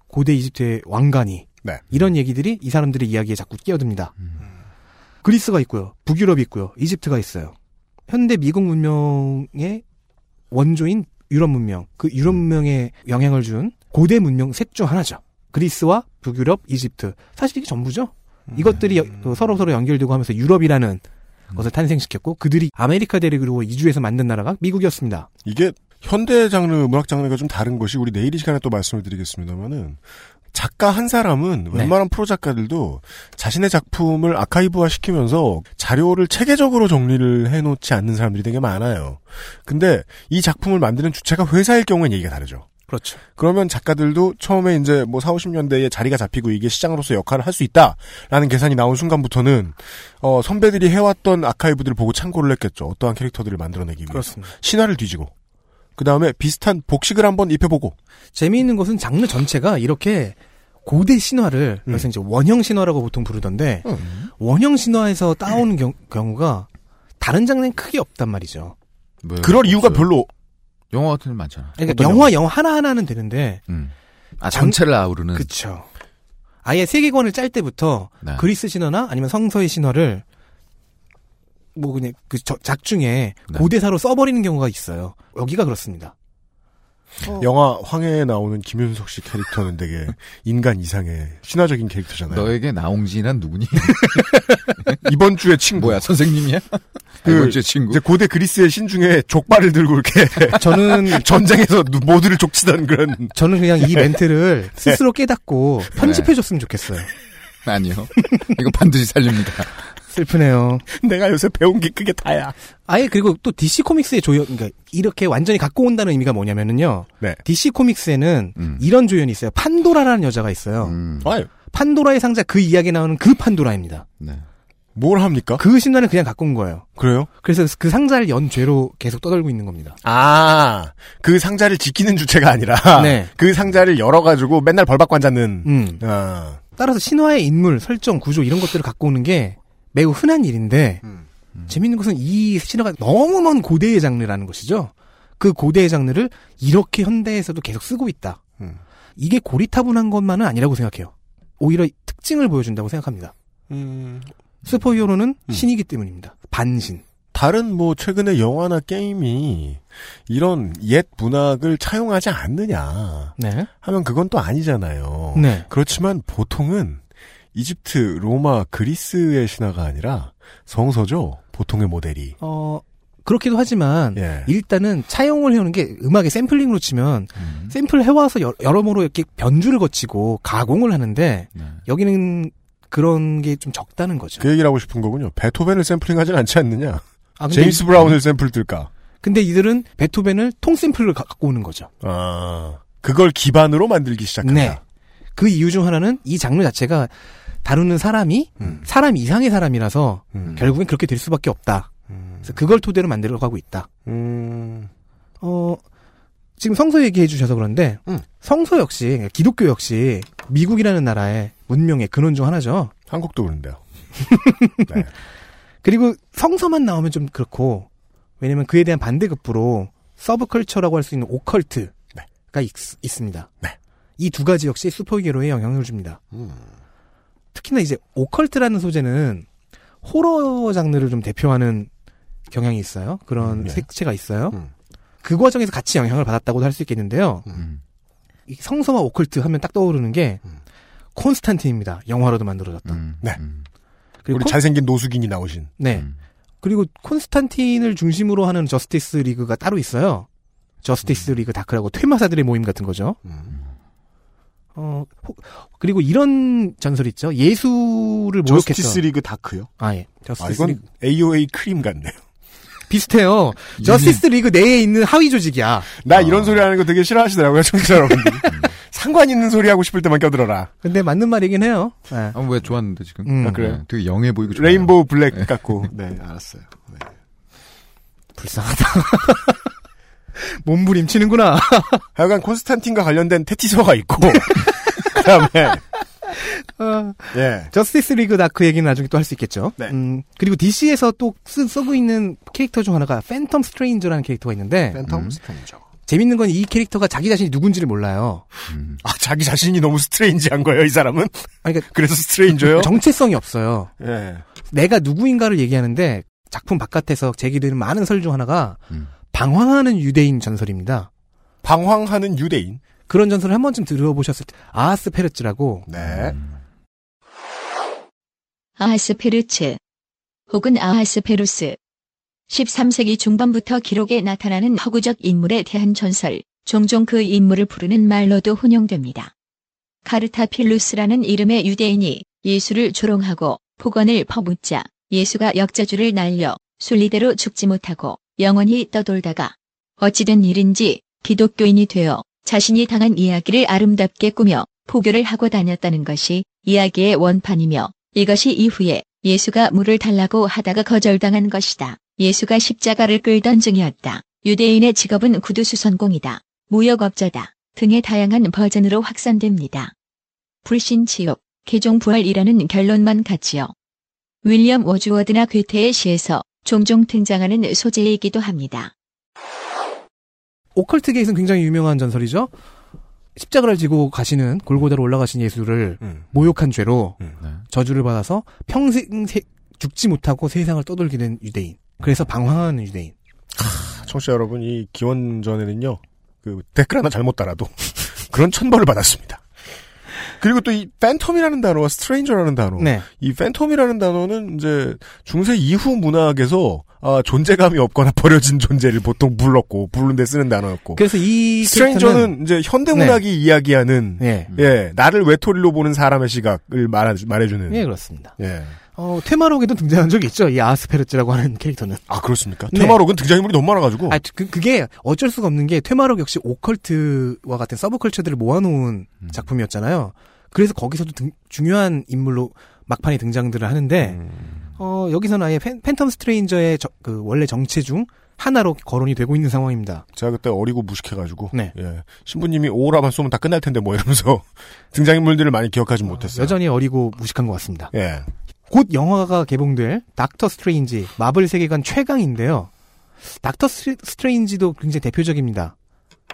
고대 이집트의 왕가니 네. 이런 얘기들이 이 사람들의 이야기에 자꾸 끼어듭니다. 그리스가 있고요. 북유럽이 있고요. 이집트가 있어요. 현대 미국 문명의 원조인 유럽 문명, 그 유럽 문명에 영향을 준 고대 문명 셋 중 하나죠. 그리스와 북유럽, 이집트. 사실 이게 전부죠. 이것들이 여- 서로 서로 연결되고 하면서 유럽이라는 것을 탄생시켰고 그들이 아메리카 대륙으로 이주해서 만든 나라가 미국이었습니다. 이게 현대 장르, 문학 장르가 좀 다른 것이 우리 내일 이 시간에 또 말씀을 드리겠습니다만은 작가 한 사람은 네. 웬만한 프로 작가들도 자신의 작품을 아카이브화 시키면서 자료를 체계적으로 정리를 해놓지 않는 사람들이 되게 많아요. 근데 이 작품을 만드는 주체가 회사일 경우엔 얘기가 다르죠. 그렇죠. 그러면 작가들도 처음에 이제 뭐 4, 50년대에 자리가 잡히고 이게 시장으로서 역할을 할 수 있다라는 계산이 나온 순간부터는 어, 선배들이 해왔던 아카이브들을 보고 참고를 했겠죠. 어떠한 캐릭터들을 만들어내기 위해서. 그렇습니다. 신화를 뒤지고 그 다음에 비슷한 복식을 한번 입혀보고 재미있는 것은 장르 전체가 이렇게 고대 신화를 음. 그래서 이제 원형 신화라고 보통 부르던데 원형 신화에서 따오는 경, 경우가 다른 장르엔 크게 없단 말이죠. 뭐, 그럴 이유가 없어요. 별로 영화 같은 데 많잖아. 그러니까 영화 영화 하나 하나는 되는데 음. 아 장- 전체를 아우르는. 그쵸. 아예 세계관을 짤 때부터 네. 그리스 신화나 아니면 성서의 신화를 뭐 그냥 그 저- 작중에 네. 고대사로 써버리는 경우가 있어요. 여기가 그렇습니다. 영화 황해에 나오는 김윤석 씨 캐릭터는 되게 인간 이상의 신화적인 캐릭터잖아요. 너에게 나옹진한 누구니? [LAUGHS] 이번 주에 친구. 뭐야 선생님이야? 그 이번 주에 친구. 이제 고대 그리스의 신 중에 족발을 들고 이렇게 [LAUGHS] 저는 [LAUGHS] 전쟁에서 누- 모두를 족치던 그런 저는 그냥 이 멘트를 네. 스스로 깨닫고 편집해줬으면 좋겠어요. 아니요. 이거 반드시 살립니다. 슬프네요. [LAUGHS] 내가 요새 배운 게 그게 다야. 아예 그리고 또 DC 코믹스의 조연, 그러니까 이렇게 완전히 갖고 온다는 의미가 뭐냐면은요. 네. DC 코믹스에는 음. 이런 조연이 있어요. 판도라라는 여자가 있어요. 음. 판도라의 상자 그 이야기에 나오는 그 판도라입니다. 네. 뭘 합니까? 그 신화는 그냥 갖고 온 거예요. 그래요? 그래서 그 상자를 연 죄로 계속 떠들고 있는 겁니다. 아, 그 상자를 지키는 주체가 아니라 [LAUGHS] 네. 그 상자를 열어가지고 맨날 벌 받고 앉았는. 음. 아, 따라서 신화의 인물, 설정, 구조 이런 것들을 갖고 오는 게 매우 흔한 일인데 음. 재밌는 것은 이 신화가 너무 먼 고대의 장르라는 것이죠. 그 고대의 장르를 이렇게 현대에서도 계속 쓰고 있다. 음. 이게 고리타분한 것만은 아니라고 생각해요. 오히려 특징을 보여준다고 생각합니다. 음, 슈퍼히어로는 음. 신이기 때문입니다. 반신. 다른 뭐 최근에 영화나 게임이 이런 옛 문학을 차용하지 않느냐 네. 하면 그건 또 아니잖아요. 네. 그렇지만 보통은 이집트, 로마, 그리스의 신화가 아니라 성서죠. 보통의 모델이. 어, 그렇기도 하지만 예. 일단은 차용을 해오는 게 음악의 샘플링으로 치면 음. 샘플을 해와서 여- 여러 모로 이렇게 변주를 거치고 가공을 하는데 네. 여기는 그런 게 좀 적다는 거죠. 그 얘기를 하고 싶은 거군요. 베토벤을 샘플링하진 않지 않느냐. 아, 제임스 이- 브라운을 샘플 뜰까. 근데 이들은 베토벤을 통 샘플을 가- 갖고 오는 거죠. 아, 그걸 기반으로 만들기 시작한다. 네. 그 이유 중 하나는 이 장르 자체가 다루는 사람이 음. 사람 이상의 사람이라서 음. 결국엔 그렇게 될 수밖에 없다. 음. 그래서 그걸 토대로 만들어 가고 있다. 음. 어, 지금 성서 얘기해 주셔서 그런데 음. 성서 역시 기독교 역시 미국이라는 나라의 문명의 근원 중 하나죠. 한국도 그런데요. [LAUGHS] 네. 그리고 성서만 나오면 좀 그렇고 왜냐면 그에 대한 반대급부로 서브컬처라고 할 수 있는 오컬트가 있, 습니다 네. 이두 가지 역시 슈퍼히어로에 영향을 줍니다. 음. 특히나 이제 오컬트라는 소재는 호러 장르를 좀 대표하는 경향이 있어요. 그런 음, 네. 색채가 있어요. 음. 그 과정에서 같이 영향을 받았다고도 할 수 있겠는데요. 음. 이 성서와 오컬트 하면 딱 떠오르는 게 음. 콘스탄틴입니다. 영화로도 만들어졌던. 음. 네. 음. 그리고 우리 콘- 잘생긴 노숙인이 나오신. 네. 음. 그리고 콘스탄틴을 중심으로 하는 저스티스 리그가 따로 있어요. 저스티스 리그 다크라고 퇴마사들의 모임 같은 거죠. 음. 어, 호- 그리고 이런 전설 있죠. 예수를 모욕했던. 저스티스 리그 다크요? 아, 예. 아, 저스티스 이건 리그. AOA 크림 같네요. 비슷해요. 저스티스 리그 내에 있는 하위 조직이야. 나 이런 소리 하는 거 되게 싫어하시더라고요, 청취자 여러분들이. [LAUGHS] 상관 있는 소리 하고 싶을 때만 껴들어라. 근데 맞는 말이긴 해요. 예. 아, 왜 좋았는데 지금? 음. 아, 그래요? 네, 되게 young해 보이고 좋아요. 레인보우 블랙 같고. 네, 알았어요. 네. 불쌍하다. [LAUGHS] 몸부림치는구나. [LAUGHS] 하여간 콘스탄틴과 관련된 테티서가 있고. [LAUGHS] 그 다음에, 어, 예. 저스티스 리그 다크 얘기는 나중에 또 할 수 있겠죠. 네. 음, 그리고 DC에서 또 쓰, 쓰고 있는 캐릭터 중 하나가 팬텀 스트레인저라는 캐릭터가 있는데 팬텀 음. 스트레인저. 재밌는 건 이 캐릭터가 자기 자신이 누군지를 몰라요. 음. 아, 자기 자신이 너무 strange한 거예요, 이 사람은? 아니, 그러니까 그래서 스트레인저요? 정체성이 없어요. 예. 내가 누구인가를 얘기하는데 작품 바깥에서 제기되는 많은 설 중 하나가 음. 방황하는 유대인 전설입니다. 방황하는 유대인. 그런 전설을 한 번쯤 들어보셨을 때 아하스페르츠라고 네. 아하스페르츠 혹은 아하스페루스 13세기 중반부터 기록에 나타나는 허구적 인물에 대한 전설, 종종 그 인물을 부르는 말로도 혼용됩니다. 카르타필루스라는 이름의 유대인이 예수를 조롱하고 폭언을 퍼붓자 예수가 역자주를 날려 순리대로 죽지 못하고 영원히 떠돌다가 어찌된 일인지 기독교인이 되어 자신이 당한 이야기를 아름답게 꾸며 포교를 하고 다녔다는 것이 이야기의 원판이며 이것이 이후에 예수가 물을 달라고 하다가 거절당한 것이다. 예수가 십자가를 끌던 중이었다. 유대인의 직업은 구두수선공이다. 무역업자다. 등의 다양한 버전으로 확산됩니다. 불신 지옥, 개종 부활이라는 결론만 같지요. 윌리엄 워즈워드나 괴테의 시에서 종종 등장하는 소재이기도 합니다. 오컬트계에서는 굉장히 유명한 전설이죠. 십자가를 지고 가시는 골고다로 올라가신 예수를 음. 모욕한 죄로 음. 네. 저주를 받아서 평생 세- 죽지 못하고 세상을 떠돌게 된 유대인. 그래서 방황하는 유대인. 청취자 여러분, 이 기원전에는요, 그, 댓글 하나 잘못 달아도 [LAUGHS] 그런 천벌을 받았습니다. 그리고 또 이 phantom이라는 단어와 stranger라는 단어. 네. 이 phantom이라는 단어는 이제 중세 이후 문학에서 아, 존재감이 없거나 [LAUGHS] 버려진 존재를 보통 불렀고 부르는데 쓰는 단어였고. 그래서 이 stranger는 이제 현대 문학이 이야기하는 예. 예 나를 외톨이로 보는 사람의 시각을 말하, 말해주는 예, 그렇습니다. 예. 어, 퇴마록에도 등장한 적이 있죠. 이 아스페르츠라고 하는 캐릭터는. 아 그렇습니까? 네. 퇴마록은 등장인물이 너무 많아가지고 아, 그, 그게 어쩔 수가 없는 게 퇴마록 역시 occult와 같은 subculture들을 모아놓은 음. 작품이었잖아요. 그래서 거기서도 등- 중요한 인물로 막판에 등장들을 하는데, 음. 어, 여기서는 아예 팬텀 스트레인저의 저- 그 원래 정체 중 하나로 거론이 되고 있는 상황입니다. 제가 그때 어리고 무식해가지고 네. 예. 신부님이 오라만 쏘면 다 끝날 텐데 뭐 이러면서 [LAUGHS] 등장인물들을 많이 기억하지 못했어요. 여전히 어리고 무식한 것 같습니다. 예. 곧 영화가 개봉될 닥터 스트레인지 마블 세계관 최강인데요. 닥터 스트레- 스트레인지도 굉장히 대표적입니다.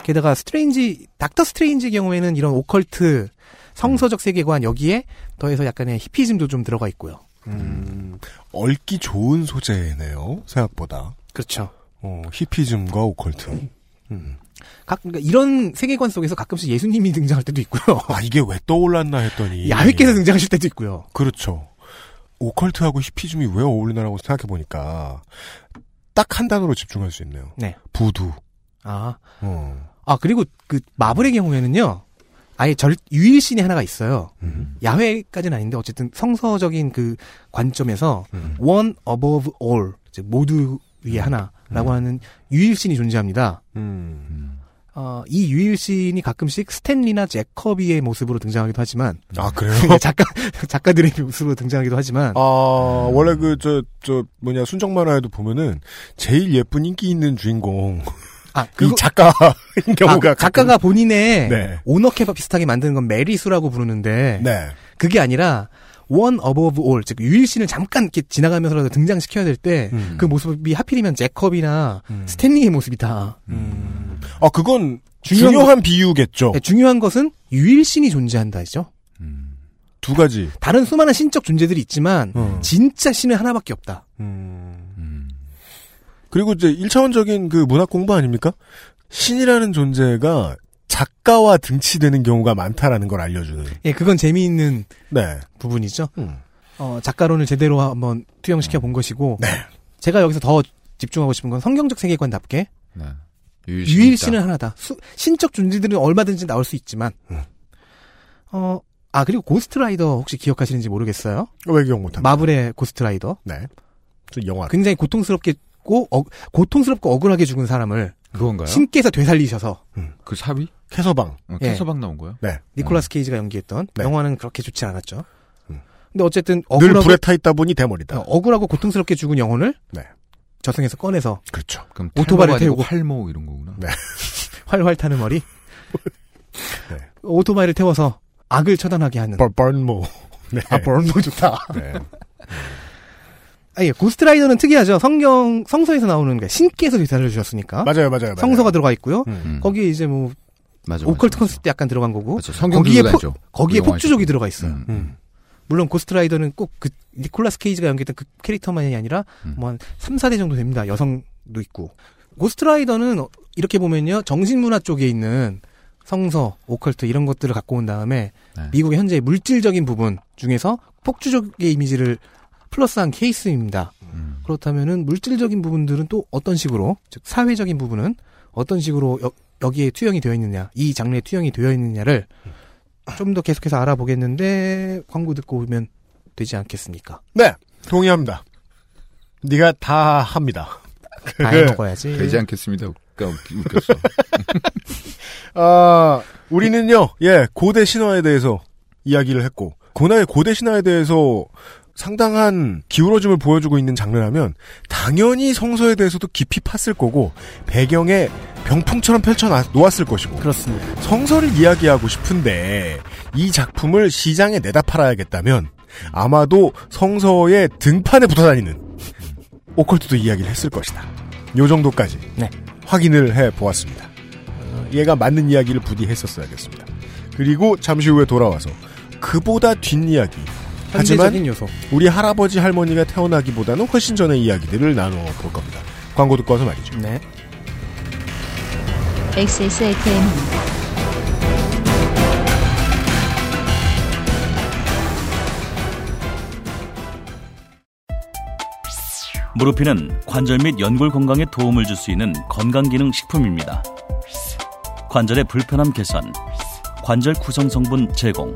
게다가 스트레인지 닥터 스트레인지 경우에는 이런 오컬트 성서적 세계관 여기에 더해서 약간의 히피즘도 좀 들어가 있고요. 음, 얽기 좋은 소재네요. 생각보다. 그렇죠. 어, 히피즘과 오컬트. 음. 각 그러니까 이런 세계관 속에서 가끔씩 예수님이 등장할 때도 있고요. [LAUGHS] 아 이게 왜 떠올랐나 했더니 야훼께서 등장하실 때도 있고요. 그렇죠. occult하고 히피즘이 왜 어울리나라고 생각해 보니까 딱 한 단어로 집중할 수 있네요. 네. 부두. 아, 어. 아 그리고 그 마블의 경우에는요. 아예 절 유일신이 하나가 있어요. 음. 야훼까지는 아닌데 어쨌든 성서적인 그 관점에서 음. one above all 즉 모두 위에 하나라고 하는 유일신이 존재합니다. 음. 어, 이 유일신이 가끔씩 스탠리나 제커비의 모습으로 등장하기도 하지만 아 그래요? [LAUGHS] 작가 작가들의 모습으로 등장하기도 하지만 아 원래 그 저저 뭐냐 순정 만화에도 보면은 제일 예쁜 인기 있는 주인공 아이 그거 작가인 경우가 아, 작가가 본인의 네. 오너케바 비슷하게 만드는 건 메리수라고 부르는데 네. 그게 아니라 one above all 즉 유일신을 잠깐 이렇게 지나가면서라도 등장시켜야 될 때그 음. 모습이 하필이면 제컵이나 음. 스탠리의 모습이다. 음. 아 그건 중요한 중요한, 비유겠죠. 네, 중요한 것은 유일 신이 존재한다죠. 음. 두 가지. 다른 수많은 신적 존재들이 있지만 어. 진짜 신은 하나밖에 없다. 음. 음. 그리고 이제 1차원적인 그 문학 공부 아닙니까? 신이라는 존재가 작가와 등치되는 경우가 많다라는 걸 알려주는. 예, 그건 재미있는 네. 부분이죠. 음. 어, 작가론을 제대로 한번 투영시켜 본 것이고 네. 제가 여기서 더 집중하고 싶은 건 성경적 세계관답게 네. 유일신은 있다. 하나다. 수- 신적 존재들은 얼마든지 나올 수 있지만 음. 어, 아 그리고 고스트라이더 혹시 기억하시는지 모르겠어요. 왜 기억 못합니까? 마블의 고스트라이더 네. 저 영화. 굉장히 고통스럽게 고 어, 고통스럽고 억울하게 죽은 사람을 그건가요? 신께서 되살리셔서 그 사위? 캐서방. 어, 예. 캐서방 나온 거예요? 네. 니콜라스 케이지가 연기했던 네. 영화는 그렇게 좋지 않았죠. 음. 근데 어쨌든 늘 억울하고 불에 타 있다 보니 대머리다. 어, 억울하고 고통스럽게 죽은 영혼을 네. 저승에서 꺼내서 그렇죠. 그럼 오토바이를 태우고. 활모 이런 거구나. 네. [LAUGHS] 활활 타는 머리 [LAUGHS] 네. 오토바이를 태워서 악을 처단하게 하는 벌, 벌모. 네. 아 버런도 좋다. 네. 아, 예, 고스트라이더는 특이하죠. 성경 성서에서 나오는 게 신께서 되살려 주셨으니까 맞아요, 맞아요, 맞아요. 성서가 들어가 있고요. 음. 음. 거기에 이제 뭐 맞아, 오컬트 컨셉도 약간 들어간 거고 맞아. 성경 거기에 포- 다니죠. 거기에. 폭주족이 들어가 있어요. 음. 음. 물론 고스트라이더는 꼭 그 니콜라스 케이지가 연기했던 그 캐릭터만이 아니라 음. 뭐한 3, 4대 정도 됩니다. 여성도 있고. 고스트라이더는 어- 이렇게 보면요. 정신문화 쪽에 있는 성서, 오컬트 이런 것들을 갖고 온 다음에 네. 미국의 현재 물질적인 부분 중에서 폭주족의 이미지를 플러스한 케이스입니다. 음. 그렇다면은 물질적인 부분들은 또 어떤 식으로 즉 사회적인 부분은 어떤 식으로 여, 여기에 투영이 되어 있느냐 이 장르에 투영이 되어 있느냐를 좀 더 계속해서 알아보겠는데 광고 듣고 오면 되지 않겠습니까? 네. 동의합니다. 네가 다 합니다. 다 해먹어야지. 되지 않겠습니다. 웃겨, 웃겼어. [LAUGHS] 아, 우리는요, 예, 고대 신화에 대해서 이야기를 했고, 고나의 고대 신화에 대해서 상당한 기울어짐을 보여주고 있는 장르라면, 당연히 성서에 대해서도 깊이 팠을 거고, 배경에 병풍처럼 펼쳐 놓았을 것이고, 그렇습니다. 성서를 이야기하고 싶은데, 이 작품을 시장에 내다 팔아야겠다면, 아마도 성서의 등판에 붙어 다니는, 오컬트도 이야기를 했을 것이다. 요 정도까지. 네. 확인을 해 보았습니다. 어, 얘가 맞는 이야기를 부디 했었어야겠습니다. 그리고 잠시 후에 돌아와서 그보다 뒷이야기. 하지만 요소. 우리 할아버지 할머니가 태어나기보다는 훨씬 전의 이야기들을 나누어 볼 겁니다. 광고 듣고 와서 말이죠. 네. XSFM입니다. 무르피는 관절 및 연골 건강에 도움을 줄 수 있는 건강기능 식품입니다. 관절의 불편함 개선, 관절 구성 성분 제공,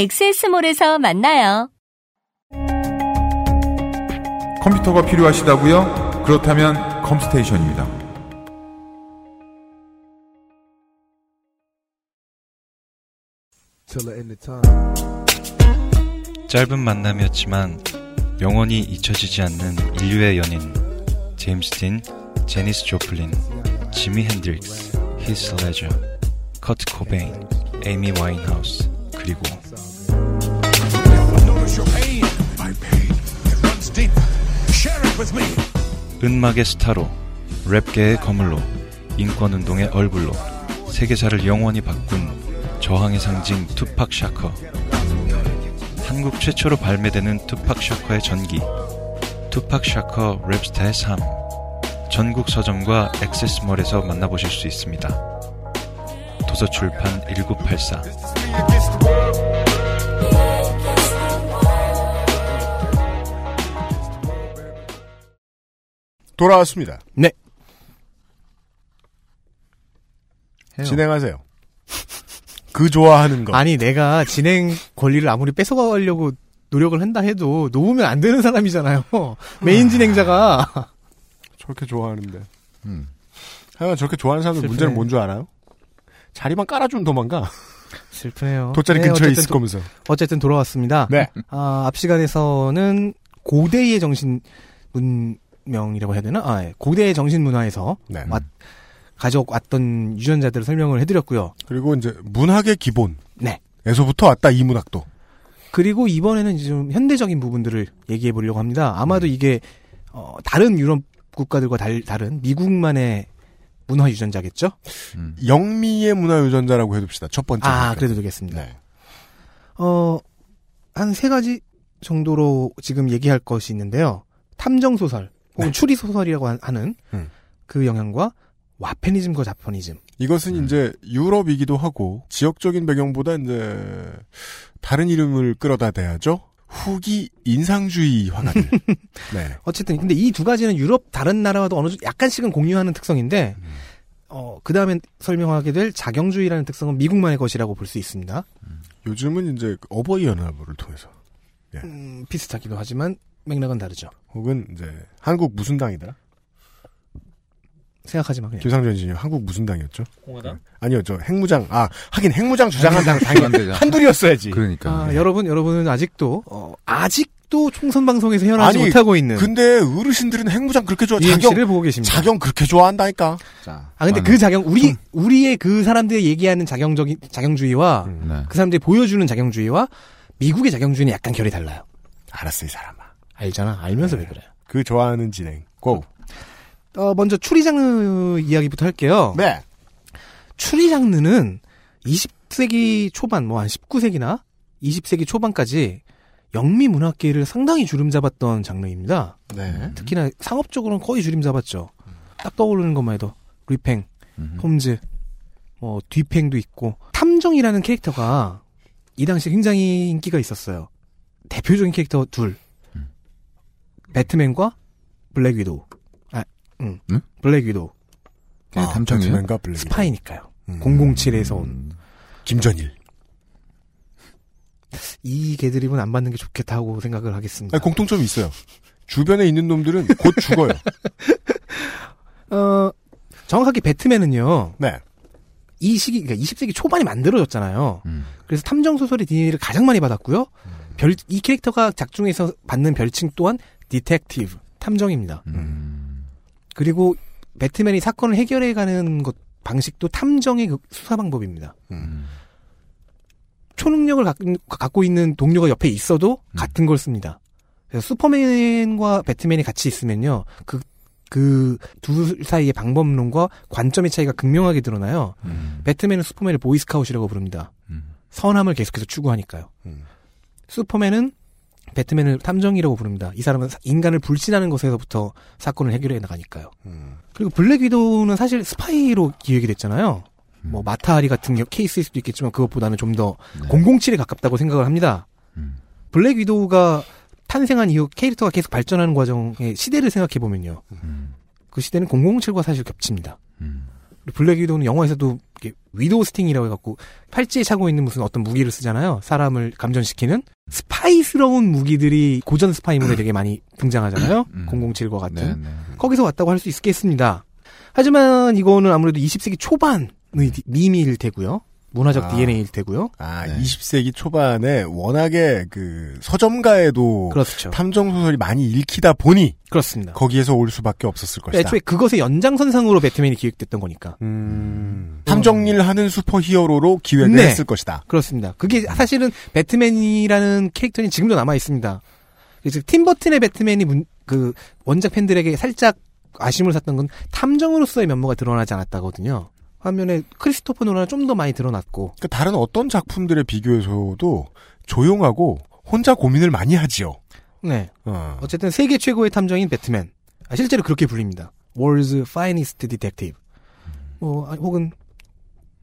엑세스몰에서 만나요. 컴퓨터가 필요하시다고요? 그렇다면 컴스테이션입니다. 짧은 만남이었지만 영원히 잊혀지지 않는 인류의 연인 제임스 딘, 제니스 조플린, 지미 핸드릭스, 히스 레저, 커트 코베인, 에이미 와인하우스 그리고 은막의 스타로 랩계의 거물로 인권운동의 얼굴로 세계사를 영원히 바꾼 저항의 상징 투팍 샤커. 한국 최초로 발매되는 투팍 샤커의 전기 투팍 샤커 랩스타의 삶. 전국 서점과 액세스몰에서 만나보실 수 있습니다. 도서출판 1984 돌아왔습니다. 네. 해요. 진행하세요. [LAUGHS] 그 좋아하는 거. 아니 내가 진행 권리를 아무리 뺏어가려고 노력을 한다 해도 놓으면 안 되는 사람이잖아요. [LAUGHS] 메인 진행자가 저렇게 좋아하는데. 음. 하여간 저렇게 좋아하는 사람들 슬프네. 문제는 뭔 줄 알아요? 자리만 깔아주면 도망가. 슬프네요. 돗자리 네, 근처에 있을 도- 거면서. 어쨌든 돌아왔습니다. 네. 아, 앞 시간에서는 고대의 정신 문 명이라고 해야 되나? 아, 예. 고대의 정신 문화에서 네. 왔- 가져왔던 유전자들을 설명을 해드렸고요. 그리고 이제 문학의 기본. 네. 에서부터 왔다 이 문학도. 그리고 이번에는 이제 좀 현대적인 부분들을 얘기해 보려고 합니다. 아마도 음. 이게 어, 다른 유럽 국가들과 달, 다른 미국만의 문화 유전자겠죠? 음. 영미의 문화 유전자라고 해둡시다. 첫 번째. 아, 그래도 되겠습니다. 네. 어, 한 세 가지 정도로 지금 얘기할 것이 있는데요. 탐정 소설 혹은 추리 소설이라고 하- 하는 네. 음. 그 영향과 와페니즘과 자포니즘. 이것은 이제 유럽이기도 하고 지역적인 배경보다 이제 다른 이름을 끌어다 대야죠. 후기 인상주의 화가들. [LAUGHS] 네. 어쨌든 근데 이 두 가지는 유럽 다른 나라와도 어느 정도 약간씩은 공유하는 특성인데 어, 그 다음에 설명하게 될 자경주의라는 특성은 미국만의 것이라고 볼 수 있습니다. 요즘은 이제 그 어버이 연합을 통해서 음, 비슷하기도 하지만 맥락은 다르죠. 혹은 이제 한국 무슨 당이더라? 생각하지 마 그냥. 김상전 씨님 한국 무슨 당이었죠? 공화당? 아니요, 저 핵무장. 아, 하긴 핵무장 주장한 당 당이. [LAUGHS] 한둘이었어야지. 그러니까. 아, 여러분 여러분은 아직도 어, 아직도 총선 방송에서 헤어나지 아니, 못하고 있는 근데 어르신들은 핵무장 그렇게 좋아. UMC를 자경 보고 계십니다. 자경 그렇게 좋아한다니까. 자, 아 근데 그 자경 우리 우리의 그 사람들이 얘기하는 자경적인 자경주의와 네. 그 사람들이 보여주는 자경주의와 미국의 자경주의는 약간 결이 달라요. 알았어, 이 사람아. 알잖아. 알면서 왜 그래요? 그 좋아하는 진행. 고. 어, 먼저 추리 장르 이야기부터 할게요. 네. 추리 장르는 20세기 초반, 뭐 한 19세기나 20세기 초반까지 영미 문학계를 상당히 주름 잡았던 장르입니다. 네. 특히나 상업적으로는 거의 주름 잡았죠. 딱 떠오르는 것만 해도 리팽, 음. 홈즈, 뭐 뒤팽도 있고 탐정이라는 캐릭터가 이 당시 굉장히 인기가 있었어요. 대표적인 캐릭터 둘. 배트맨과 블랙 위도우. 아, 응. 응? 블랙 위도우. 네? 배트맨과 블랙 위도우. 스파이니까요. 음. 007에서 온. 김전일. 이 개드립은 안 받는 게 좋겠다고 생각을 하겠습니다. 아니, 공통점이 있어요. 주변에 있는 놈들은 곧 죽어요. [LAUGHS] 어, 정확하게 배트맨은요. 네. 이 시기, 그러니까 20세기 초반에 만들어졌잖아요. 음. 그래서 탐정 소설의 DNA를 가장 많이 받았고요. 별, 이 캐릭터가 작중에서 받는 별칭 또한 detective, 탐정입니다. 음. 그리고 배트맨이 사건을 해결해가는 것 방식도 탐정의 그 수사 방법입니다. 음. 초능력을 갖, 갖고 있는 동료가 옆에 있어도 같은 걸 씁니다. 그래서 슈퍼맨과 배트맨이 같이 있으면요, 그, 그두 사이의 방법론과 관점의 차이가 극명하게 드러나요. 음. 배트맨은 슈퍼맨을 보이스카웃이라고 부릅니다. 선함을 계속해서 추구하니까요. 슈퍼맨은 배트맨을 탐정이라고 부릅니다. 이 사람은 사- 인간을 불신하는 것에서부터 사건을 해결해 나가니까요. 그리고 블랙 위도우는 사실 스파이로 기획이 됐잖아요. 뭐 마타하리 같은 겨- 케이스일 수도 있겠지만 그것보다는 좀더 007에 가깝다고 생각을 합니다. 블랙 위도우가 탄생한 이후 캐릭터가 계속 발전하는 과정의 시대를 생각해 보면요. 그 시대는 007과 사실 겹칩니다. 블랙 위도우는 영화에서도 Widow Sting이라고 해갖고 팔찌에 차고 있는 무슨 어떤 무기를 쓰잖아요. 사람을 감전시키는 스파이스러운 무기들이 고전 스파이물에 되게 많이 등장하잖아요. 007과 같은 네, 네. 거기서 왔다고 할 수 있겠습니다. 하지만 이거는 아무래도 20세기 초반의 디- 밈일 테고요. 문화적 아. DNA일 테고요. 아, 20세기 초반에 워낙에 그 서점가에도 그렇죠. 탐정 소설이 많이 읽히다 보니 그렇습니다. 거기에 올 수밖에 없었을 것이다. 애초에 그것의 연장선상으로 배트맨이 기획됐던 거니까. 음, 탐정일 하는 슈퍼히어로로 기획을 네. 했을 것이다. 그렇습니다. 그게 사실은 배트맨이라는 캐릭터는 지금도 남아 있습니다. 그래서 팀 버튼의 배트맨이 문- 그 원작 팬들에게 살짝 아쉬움을 샀던 건 탐정으로서의 면모가 드러나지 않았다거든요. 반면에 크리스토퍼 노란은 좀더 많이 드러났고 그 다른 어떤 작품들에 비교해서도 조용하고 혼자 고민을 많이 하지요. 네. 어. 어쨌든 세계 최고의 탐정인 배트맨. 아, 실제로 그렇게 불립니다. World's Finest Detective. 뭐, 아, 혹은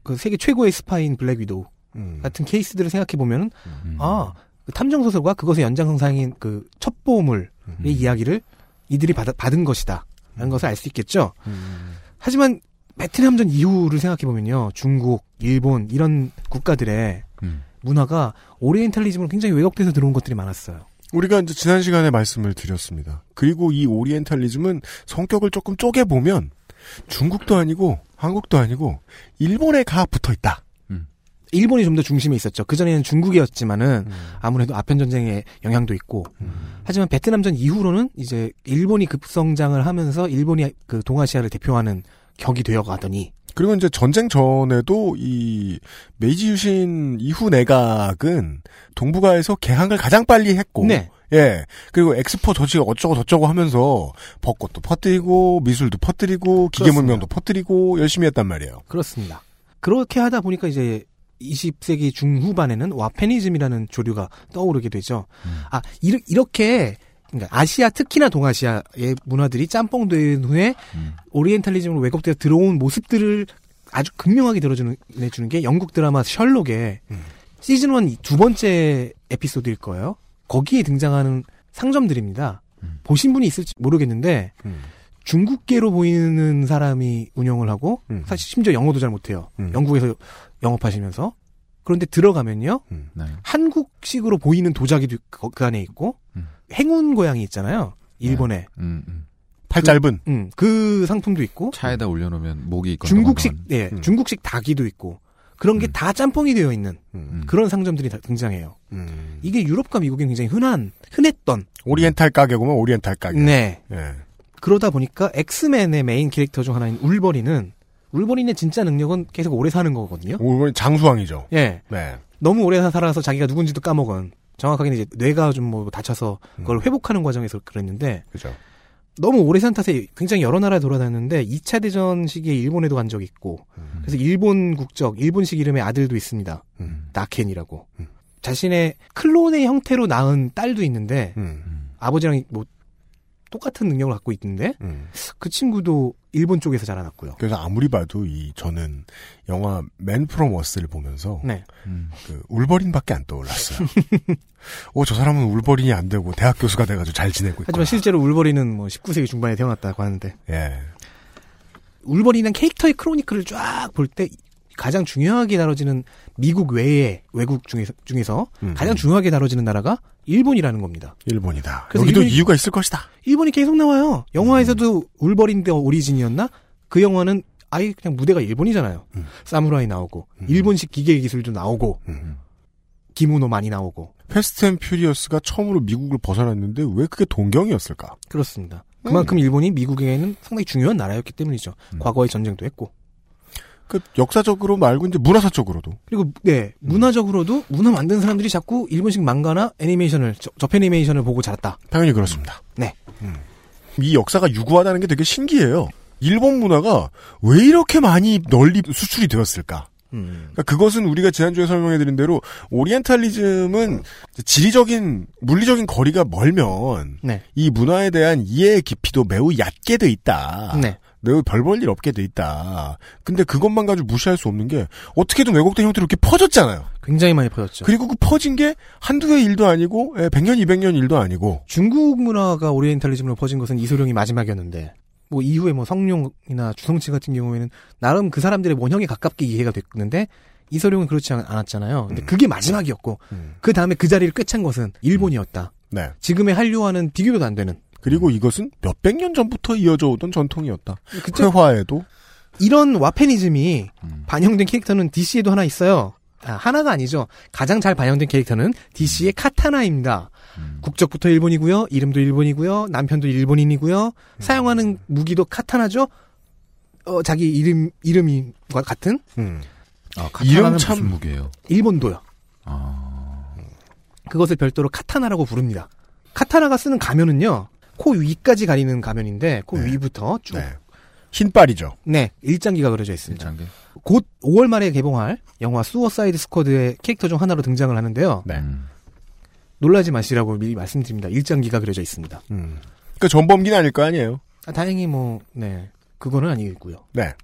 그 세계 최고의 스파인 블랙 위도우 음. 같은 케이스들을 생각해 보면은 아, 그 탐정 소설과 그것의 연장선상인 그 첩보물의 이야기를 이들이 받, 받은 것이다. 라는 것을 알 수 있겠죠. 하지만 베트남전 이후를 생각해 보면요. 중국, 일본 이런 국가들의 문화가 오리엔탈리즘으로 굉장히 왜곡돼서 들어온 것들이 많았어요. 우리가 이제 지난 시간에 말씀을 드렸습니다. 그리고 이 오리엔탈리즘은 성격을 조금 쪼개 보면 중국도 아니고 한국도 아니고 일본에 가 붙어 있다. 일본이 좀 더 중심에 있었죠. 그 전에는 중국이었지만은 아무래도 아편 전쟁의 영향도 있고. 하지만 베트남전 이후로는 이제 일본이 급성장을 하면서 일본이 그 동아시아를 대표하는 격이 되어 가더니 그리고 이제 전쟁 전에도 이 메이지 유신 이후 내각은 동북아에서 개항을 가장 빨리 했고 네. 예. 그리고 엑스포 저지가 어쩌고 저쩌고 하면서 벚꽃도 퍼뜨리고 미술도 퍼뜨리고 기계 문명도 퍼뜨리고 열심히 했단 말이에요. 그렇습니다. 그렇게 하다 보니까 이제 20세기 중후반에는 와페니즘이라는 조류가 떠오르게 되죠. 아, 이르- 이렇게 그러니까 아시아 특히나 동아시아의 문화들이 짬뽕된 후에 오리엔탈리즘으로 왜곡되어 들어온 모습들을 아주 극명하게 들어주는 내주는 게 영국 드라마 셜록의 시즌 1 두 번째 에피소드일 거예요. 거기에 등장하는 상점들입니다. 보신 분이 있을지 모르겠는데 중국계로 보이는 사람이 운영을 하고 사실 심지어 영어도 잘 못해요. 영국에서 영업하시면서. 그런데 들어가면요. 네. 한국식으로 보이는 도자기도 그, 그 안에 있고 행운 고양이 있잖아요. 일본에 음, 음. 팔 짧은 음, 그 상품도 있고 차에다 올려놓으면 목이 중국식. 예 중국식 닭이도 있고 그런 게 다 짬뽕이 되어 있는 그런 상점들이 다 등장해요. 이게 유럽과 미국에 굉장히 흔한 흔했던 오리엔탈 가게구만 오리엔탈 가게. 네. 예. 그러다 보니까 엑스맨의 메인 캐릭터 중 하나인 울버린은 울버린의 진짜 능력은 계속 오래 사는 거거든요. 오리엔 장수왕이죠. 예. 네. 너무 오래 살아서 자기가 누군지도 까먹은 정확하게는 이제 뇌가 좀 뭐 다쳐서 그걸 회복하는 과정에서 그랬는데 그죠. 너무 오래 산 탓에 굉장히 여러 나라에 돌아다녔는데 2차 대전 시기에 일본에도 간 적이 있고 그래서 일본 국적, 일본식 이름의 아들도 있습니다. 나켄이라고. 자신의 클론의 형태로 낳은 딸도 있는데 아버지랑 뭐 똑같은 능력을 갖고 있는데 그 친구도 일본 쪽에서 자라났고요. 그래서 아무리 봐도 이 저는 영화 맨 프롬 워스를 보면서 네. 그 울버린밖에 안 떠올랐어요. 오 [LAUGHS] 저 사람은 울버린이 안 되고 대학 교수가 돼가지고 잘 지내고 있고. 하지만 실제로 울버린은 뭐 19세기 중반에 태어났다고 하는데 예. 울버린은 캐릭터의 크로니클을 쫙 볼 때 가장 중요하게 다뤄지는 미국 외의 외국 중에서, 중에서 음. 가장 중요하게 다뤄지는 나라가 일본이라는 겁니다. 일본이다. 그래서 여기도 일본이- 이유가 있을 것이다. 일본이 계속 나와요. 영화에서도 울버린 더 오리진이었나? 그 영화는 아예 그냥 무대가 일본이잖아요. 음. 사무라이 나오고 일본식 기계 기술도 나오고 음. 기모노 많이 나오고 Fast and Furious가 처음으로 미국을 벗어났는데 왜 그게 동경이었을까? 그렇습니다. 그만큼 일본이 미국에는 상당히 중요한 나라였기 때문이죠. 과거에 전쟁도 했고. 그 역사적으로 말고 이제 문화사 적으로도 그리고 네 문화적으로도 문화 만든 사람들이 자꾸 일본식 망가나 애니메이션을 저, 접 애니메이션을 보고 자랐다. 당연히 그렇습니다. 네. 이 역사가 유구하다는 게 되게 신기해요. 일본 문화가 왜 이렇게 많이 널리 수출이 되었을까? 음. 그러니까 그것은 우리가 지난주에 설명해드린 대로 오리엔탈리즘은 지리적인 물리적인 거리가 멀면 네. 이 문화에 대한 이해의 깊이도 매우 얕게 돼 있다. 네. 매우 별 볼 일 없게 돼 있다. 근데 그것만 가지고 무시할 수 없는 게 어떻게든 왜곡된 형태로 이렇게 퍼졌잖아요. 굉장히 많이 퍼졌죠. 그리고 그 퍼진 게 한두 해 일도 아니고 예, 100년, 200년 일도 아니고 중국 문화가 오리엔탈리즘으로 퍼진 것은 이소룡이 마지막이었는데 뭐 이후에 뭐 성룡이나 주성치 같은 경우에는 나름 그 사람들의 원형에 가깝게 이해가 됐는데 이소룡은 그렇지 않- 않았잖아요. 근데 그게 마지막이었고 그 다음에 그 자리를 꿰찬 것은 일본이었다. 네. 지금의 한류와는 비교도 안 되는. 그리고 이것은 몇백 년 전부터 이어져 오던 전통이었다. 그쵸? 회화에도 이런 와페니즘이 반영된 캐릭터는 DC에도 하나 있어요. 아, 하나가 아니죠. 가장 잘 반영된 캐릭터는 DC의 카타나입니다. 국적부터 일본이고요. 이름도 일본이고요. 남편도 일본인이고요. 사용하는 무기도 카타나죠. 어, 자기 이름 이름과 같은 음. 아, 이름 카타나는 참- 무슨 무기예요? 일본도요. 아. 그것을 별도로 카타나라고 부릅니다. 카타나가 쓰는 가면은요. 코 위까지 가리는 가면인데 코 위부터 쭉 흰빨이죠. 네, 일장기가 그려져 있습니다. 일장기. 곧 5월 말에 개봉할 영화 수어사이드 스쿼드의 캐릭터 중 하나로 등장을 하는데요. 네. 놀라지 마시라고 미리 말씀드립니다. 일장기가 그려져 있습니다. 음. 그 전범기는 아닐 거 아니에요. 아, 다행히 뭐, 네. 그거는 아니고요. 네.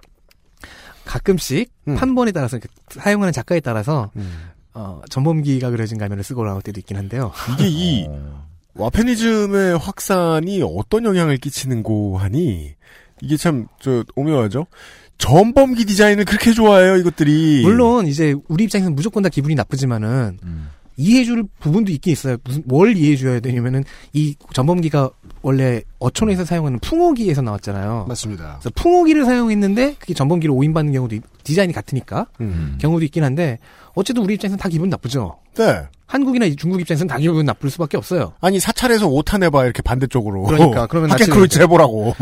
가끔씩 음. 판본에 따라서 그 사용하는 작가에 따라서 음. 어, 전범기가 그려진 가면을 쓰고 나올 때도 있긴 한데요. 이게 이 와페니즘의 확산이 어떤 영향을 끼치는고 하니 이게 참 저 오묘하죠. 전범기 디자인을 그렇게 좋아해요 이것들이. 물론 이제 우리 입장에서는 무조건 다 기분이 나쁘지만은 음. 이해해줄 부분도 있긴 있어요. 무슨 뭘 이해해줘야 되냐면은 이 전범기가 원래 어촌에서 사용하는 풍어기에서 나왔잖아요. 맞습니다. 그래서 풍어기를 사용했는데 그게 전범기로 오인받는 경우도 있- 디자인이 같으니까 음. 경우도 있긴 한데 어쨌든 우리 입장에서는 다 기분 나쁘죠. 네. 한국이나 중국 입장에서는 다 기분 나쁠 수밖에 없어요. 아니 사찰에서 오탄 해봐 이렇게 반대쪽으로. 그러니까, [LAUGHS] 그러면 크루즈 해보라고.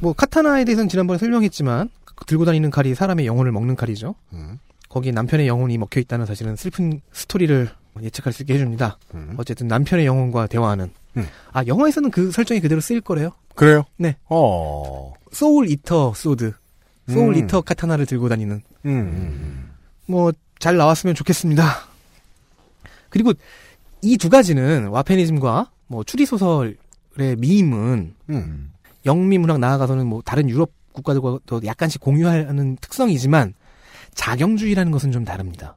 뭐 카타나에 대해서는 지난번에 설명했지만 그 들고 다니는 칼이 사람의 영혼을 먹는 칼이죠. 음. 거기에 남편의 영혼이 먹혀 있다는 사실은 슬픈 스토리를 예측할 수 있게 해줍니다. 음. 어쨌든 남편의 영혼과 대화하는. 음. 아 영화에서는 그 설정이 그대로 쓰일 거래요. 그래요? 네. 어. Soul Eater sword, Soul 음. Eater 카타나를 들고 다니는. 음. 뭐잘 나왔으면 좋겠습니다. 그리고 이 두 가지는 Wapanism과 뭐 추리 소설의 밈은 음. 영미 문학 나아가서는 뭐 다른 유럽 국가들과도 약간씩 공유하는 특성이지만 자경주의라는 것은 좀 다릅니다.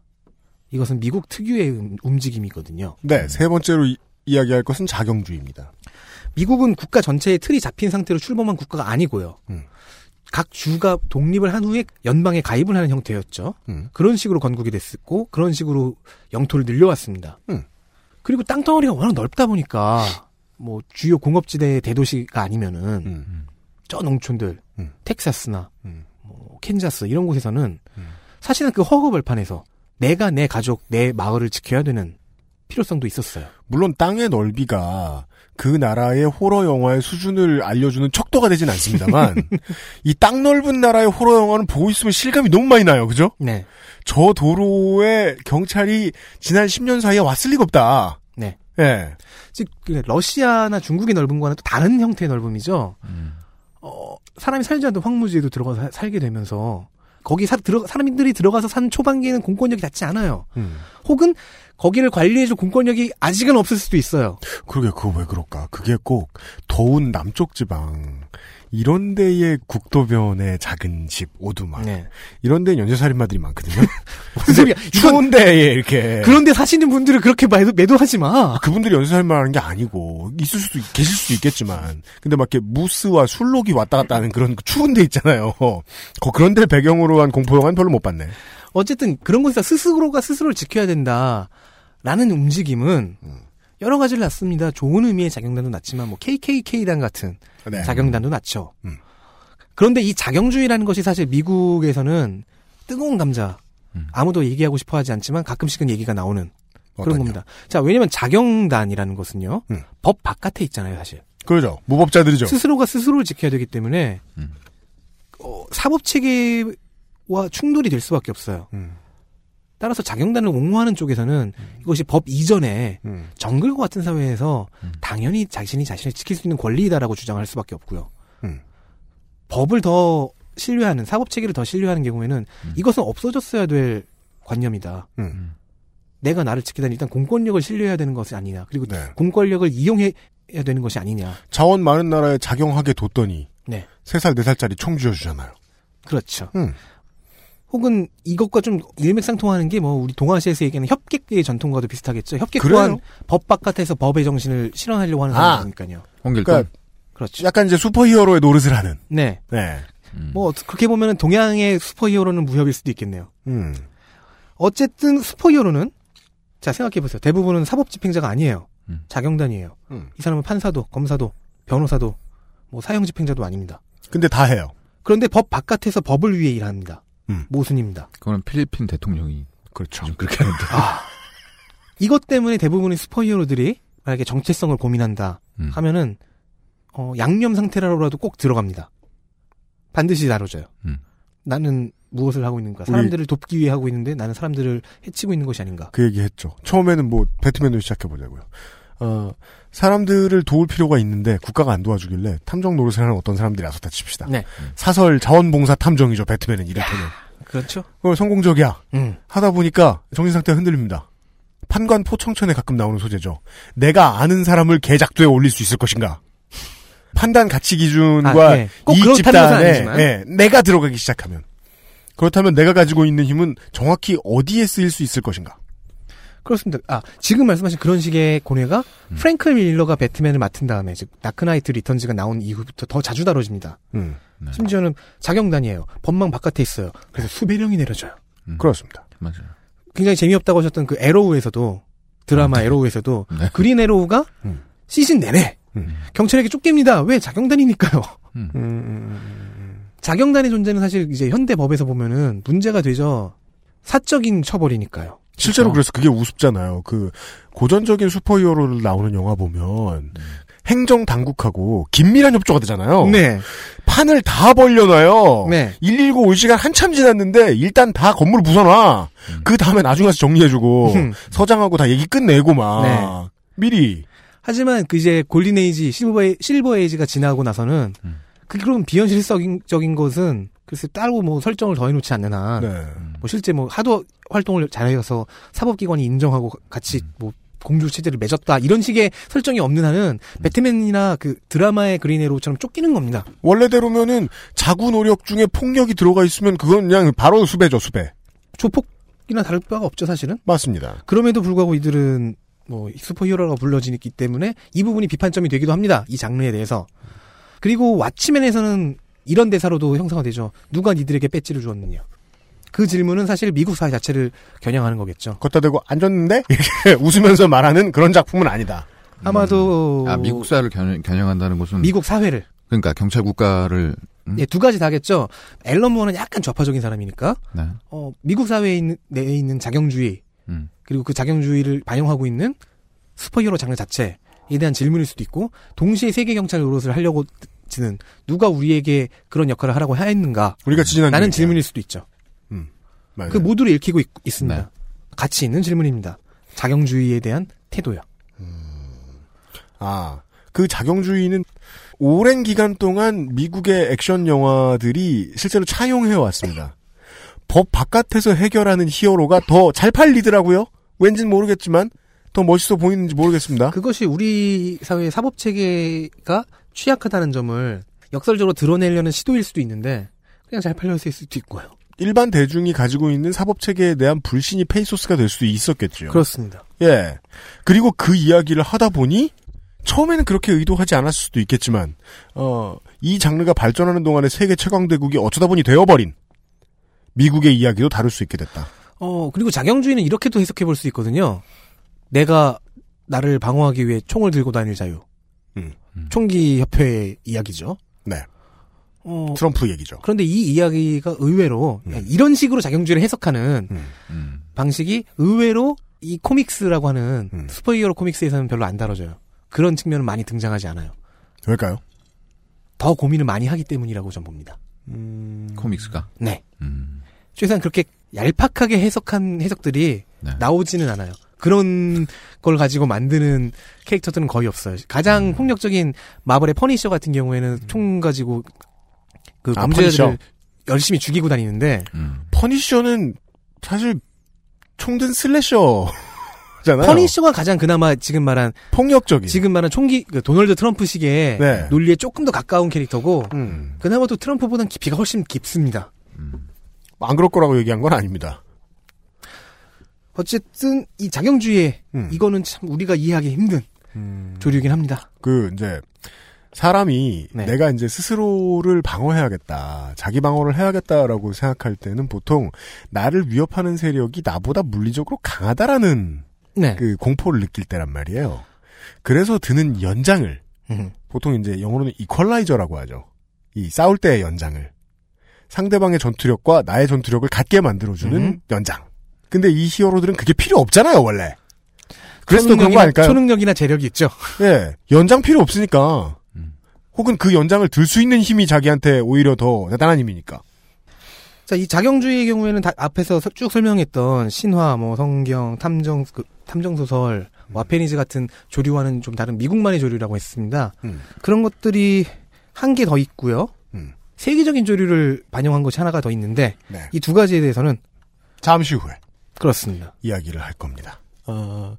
이것은 미국 특유의 음- 움직임이거든요. 네. 세 번째로 이, 이야기할 것은 자경주의입니다. 미국은 국가 전체의 틀이 잡힌 상태로 출범한 국가가 아니고요. 음. 각 주가 독립을 한 후에 연방에 가입을 하는 형태였죠. 음. 그런 식으로 건국이 됐었고 그런 식으로 영토를 늘려왔습니다. 음. 그리고 땅덩어리가 워낙 넓다 보니까 뭐 주요 공업지대의 대도시가 아니면은 음. 저 농촌들 음. 텍사스나 음. 뭐 캔자스 이런 곳에서는 사실은 그 허허벌판에서 내가 내 가족 내 마을을 지켜야 되는 필요성도 있었어요. 물론 땅의 넓이가 그 나라의 호러 영화의 수준을 알려주는 척도가 되진 않습니다만 [LAUGHS] 이 땅 넓은 나라의 호러 영화는 보고 있으면 실감이 너무 많이 나요. 그죠? 네. 저 도로에 경찰이 지난 10년 사이에 왔을 리가 없다. 네. 예. 즉그 러시아나 중국의 넓은 거와는 또 다른 형태의 넓음이죠. 음. 어, 사람이 살지 않던 황무지에도 들어가서 사- 살게 되면서 거기 사, 들어, 사람들이 들어가서 산 초반기에는 공권력이 닿지 않아요. 음. 혹은 거기를 관리해줄 공권력이 아직은 없을 수도 있어요. 그러게 그거 왜 그럴까? 그게 꼭 더운 남쪽 지방 이런 데의 국도변의 작은 집, 오두막. 이런 데는 연쇄살인마들이 많거든요. [LAUGHS] 무슨 소리야? [LAUGHS] 추운 데에 이렇게. 그런데 사시는 분들은 그렇게 매도, 매도하지 마. 그분들이 연쇄살인마라는 게 아니고, 있을 수도, 있- 계실 수도 있겠지만. 근데 막 이렇게 무스와 술록이 왔다 갔다 하는 그런 추운 데 있잖아요. 거, 그런 데를 배경으로 한 공포 영화는 별로 못 봤네. 어쨌든 그런 곳에서 스스로가 스스로를 지켜야 된다라는 움직임은 여러 가지를 낳습니다. 좋은 의미의 자경단도 낳지만 뭐 KKK단 같은 네. 자경단도 낳죠. 그런데 이 자경주의라는 것이 사실 미국에서는 뜨거운 감자 아무도 얘기하고 싶어 하지 않지만 가끔씩은 얘기가 나오는 그런 어떤요? 겁니다. 자, 왜냐면 자경단이라는 것은요. 법 바깥에 있잖아요, 사실. 그러죠. 무법자들이죠. 스스로가 스스로를 지켜야 되기 때문에 어, 사법 체계와 충돌이 될 수밖에 없어요. 따라서 자경단을 옹호하는 쪽에서는 이것이 법 이전에 정글과 같은 사회에서 당연히 자신이 자신을 지킬 수 있는 권리이다라고 주장할 수밖에 없고요. 법을 더 신뢰하는 사법 체계를 더 신뢰하는 경우에는 이것은 없어졌어야 될 관념이다. 내가 나를 지키다니 일단 공권력을 신뢰해야 되는 것이 아니냐. 그리고 공권력을 이용해야 되는 것이 아니냐. 자원 많은 나라에 작용하게 뒀더니. 네. 3살, 4살짜리 총 쥐어주잖아요. 그렇죠. 음. 혹은 이것과 좀 일맥상통하는 게 뭐 우리 동아시아에서 얘기하는 협객의 전통과도 비슷하겠죠. 협객 그래요? 또한 법 바깥에서 법의 정신을 실현하려고 하는 아. 사람이니까요. 그러니까 그렇죠. 약간 이제 슈퍼히어로의 노릇을 하는. 네. 네. 뭐 그렇게 보면은 동양의 슈퍼히어로는 무협일 수도 있겠네요. 음. 어쨌든 슈퍼히어로는 자 생각해 보세요. 대부분은 사법 집행자가 아니에요. 자경단이에요. 음. 이 사람은 판사도, 검사도, 변호사도, 뭐 사형 집행자도 아닙니다. 근데 다 해요. 그런데 법 바깥에서 법을 위해 일합니다. 음. 모순입니다. 그거는 필리핀 대통령이 그렇죠. 좀 그렇게 하는데. 이것 때문에 대부분의 슈퍼히어로들이 만약에 정체성을 고민한다 음. 하면은 어, 양념 상태라도 꼭 들어갑니다. 반드시 다뤄져요. 음. 나는 무엇을 하고 있는가? 사람들을 돕기 위해 하고 있는데 나는 사람들을 해치고 있는 것이 아닌가? 그 얘기 했죠. 처음에는 뭐, 배트맨으로 시작해 보자고요. 어, 사람들을 도울 필요가 있는데 국가가 안 도와주길래 탐정 노릇을 하는 어떤 사람들이 나섰다 칩시다. 네. 사설 자원봉사 탐정이죠, 배트맨은 이를테면. 그렇죠. 그걸 성공적이야. 음. 하다 보니까 정신 상태가 흔들립니다. 판관 포청천에 가끔 나오는 소재죠. 내가 아는 사람을 계작도에 올릴 수 있을 것인가. 판단 가치 기준과 아, 네. 것은 집단에. 예, 내가 들어가기 시작하면 그렇다면 내가 가지고 있는 힘은 정확히 어디에 쓰일 수 있을 것인가. 그렇습니다. 아, 지금 말씀하신 그런 식의 고뇌가 음. 프랭크 밀러가 배트맨을 맡은 다음에, 즉, Dark Knight Returns가 나온 이후부터 더 자주 다뤄집니다. 음. 심지어는 자경단이에요. 법망 바깥에 있어요. 그래서 수배령이 내려져요. 그렇습니다. 맞아요. 굉장히 재미없다고 하셨던 그 애로우에서도, 드라마 애로우에서도, [LAUGHS] 네. 그린 애로우가 음. 시즌 내내 경찰에게 쫓깁니다. 왜? 자경단이니까요. 음. 자경단의 존재는 사실 이제 현대 법에서 보면은 문제가 되죠. 사적인 처벌이니까요. 실제로 그래서 그게 우습잖아요. 그 고전적인 슈퍼히어로를 나오는 영화 보면 행정 당국하고 긴밀한 협조가 되잖아요. 네. 판을 다 벌려놔요. 네. 119 올 시간 한참 지났는데 일단 다 건물 부숴놔. 그 다음에 나중에 와서 정리해주고 음. 서장하고 다 얘기 끝내고 막 네. 미리 하지만 그 이제 Golden Age, Silver, A- Silver Age가 지나고 나서는 그 그런 비현실적인 것은 글쎄 따로 뭐 설정을 더해놓지 않는 한, 네. 뭐 실제 뭐 하도 활동을 잘해서 사법기관이 인정하고 같이 뭐 공조 체제를 맺었다 이런 식의 설정이 없는 한은 배트맨이나 그 드라마의 그린 애로우처럼 쫓기는 겁니다. 원래대로면은 자구 노력 중에 폭력이 들어가 있으면 그건 그냥 바로 수배죠 수배. 조폭이나 다를 바가 없죠 사실은. 맞습니다. 그럼에도 불구하고 이들은 뭐 슈퍼히어로가 불러지기 때문에 이 부분이 비판점이 되기도 합니다. 이 장르에 대해서. 그리고 왓치맨에서는 이런 대사로도 형성가 되죠. 누가 니들에게 배지를 주었느냐. 그 질문은 사실 미국 사회 자체를 겨냥하는 거겠죠. 걷다 대고 앉았는데 이렇게 [LAUGHS] 웃으면서 말하는 그런 작품은 아니다. 아마도 아 미국 사회를 겨냥, 겨냥 한다는 것은 미국 사회를 그러니까 경찰 국가를 음? 예, 두 가지 다겠죠. 앨런 무어는 약간 좌파적인 사람이니까 네. 어, 미국 사회에 있는, 내에 있는 자경주의 음. 그리고 그 자경주의를 반영하고 있는 슈퍼히어로 장르 자체에 대한 질문일 수도 있고 동시에 세계 경찰 노릇을 하려고 지는 누가 우리에게 그런 역할을 하라고 하였는가 우리가 지진한 얘기야. 질문일 수도 있죠. 맞아요. 그 모두를 읽히고 있, 습니다 네. 가치 있는 질문입니다. 자경주의에 대한 태도요. 아, 그 자경주의는 오랜 기간 동안 미국의 액션 영화들이 실제로 차용해 왔습니다. 법 바깥에서 해결하는 히어로가 더 잘 팔리더라고요. 왠진 모르겠지만 더 멋있어 보이는지 모르겠습니다. 그것이 우리 사회의 사법 체계가 취약하다는 점을 역설적으로 드러내려는 시도일 수도 있는데 그냥 잘 팔렸을 수도 있고요. 일반 대중이 가지고 있는 사법 체계에 대한 불신이 페이소스가 될 수도 있었겠죠. 그렇습니다. 예. 그리고 그 이야기를 하다 보니 처음에는 그렇게 의도하지 않았을 수도 있겠지만 어, 이 장르가 발전하는 동안에 세계 최강 대국이 어쩌다 보니 되어버린 미국의 이야기도 다룰 수 있게 됐다. 어, 그리고 자경주의는 이렇게도 해석해 볼 수 있거든요. 내가 나를 방어하기 위해 총을 들고 다닐 자유. 음. 총기 협회의 이야기죠. 네. 어, 트럼프 얘기죠. 그런데 이 이야기가 의외로 음. 이런 식으로 자경주의를 해석하는 음. 방식이 의외로 이 코믹스라고 하는 음. 슈퍼히어로 코믹스에서는 별로 안 다뤄져요. 그런 측면은 많이 등장하지 않아요. 왜일까요? 더 고민을 많이 하기 때문이라고 전 봅니다. 코믹스가. 네. 음. 최소한 그렇게 얄팍하게 해석한 해석들이 네. 나오지는 않아요. 그런 걸 가지고 만드는 캐릭터들은 거의 없어요. 가장 음. 폭력적인 마블의 퍼니셔 같은 경우에는 총 가지고 그 아, 범죄자들을. 열심히 죽이고 다니는데 음. 퍼니셔는 사실 총든 슬래셔 잖아요. 퍼니셔가 가장 그나마 지금 말한 폭력적인. 지금 말한 총기 그 도널드 트럼프식의 네. 논리에 조금 더 가까운 캐릭터고 음. 그나마 또 트럼프보다는 깊이가 훨씬 깊습니다. 안 그럴 거라고 얘기한 건 아닙니다. 어쨌든 이 자경주의 음. 이거는 참 우리가 이해하기 힘든 조류이긴 합니다. 그 이제 사람이 네. 내가 이제 스스로를 방어해야겠다, 자기 방어를 해야겠다라고 생각할 때는 보통 나를 위협하는 세력이 나보다 물리적으로 강하다라는 네. 그 공포를 느낄 때란 말이에요. 그래서 드는 연장을 음. 보통 이제 영어로는 이퀄라이저라고 하죠. 이 싸울 때의 연장을 상대방의 전투력과 나의 전투력을 같게 만들어주는 음. 연장. 근데 이 히어로들은 그게 필요 없잖아요, 원래. 그래서 또 그런 거 아닐까요? 초능력이나 재력이 있죠. 예, 연장 필요 없으니까. 혹은 그 연장을 들 수 있는 힘이 자기한테 오히려 더 대단한 힘이니까. 자, 이 자경주의의 경우에는 다 앞에서 서- 쭉 설명했던 신화, 뭐 성경, 탐정 그, 탐정 소설, 와페니즈 같은 조류와는 좀 다른 미국만의 조류라고 했습니다. 음. 그런 것들이 한 개 더 있고요. 음. 세계적인 조류를 반영한 것이 하나가 더 있는데 네. 이두 가지에 대해서는 잠시 후에 그렇습니다. 이야기를 할 겁니다. 어,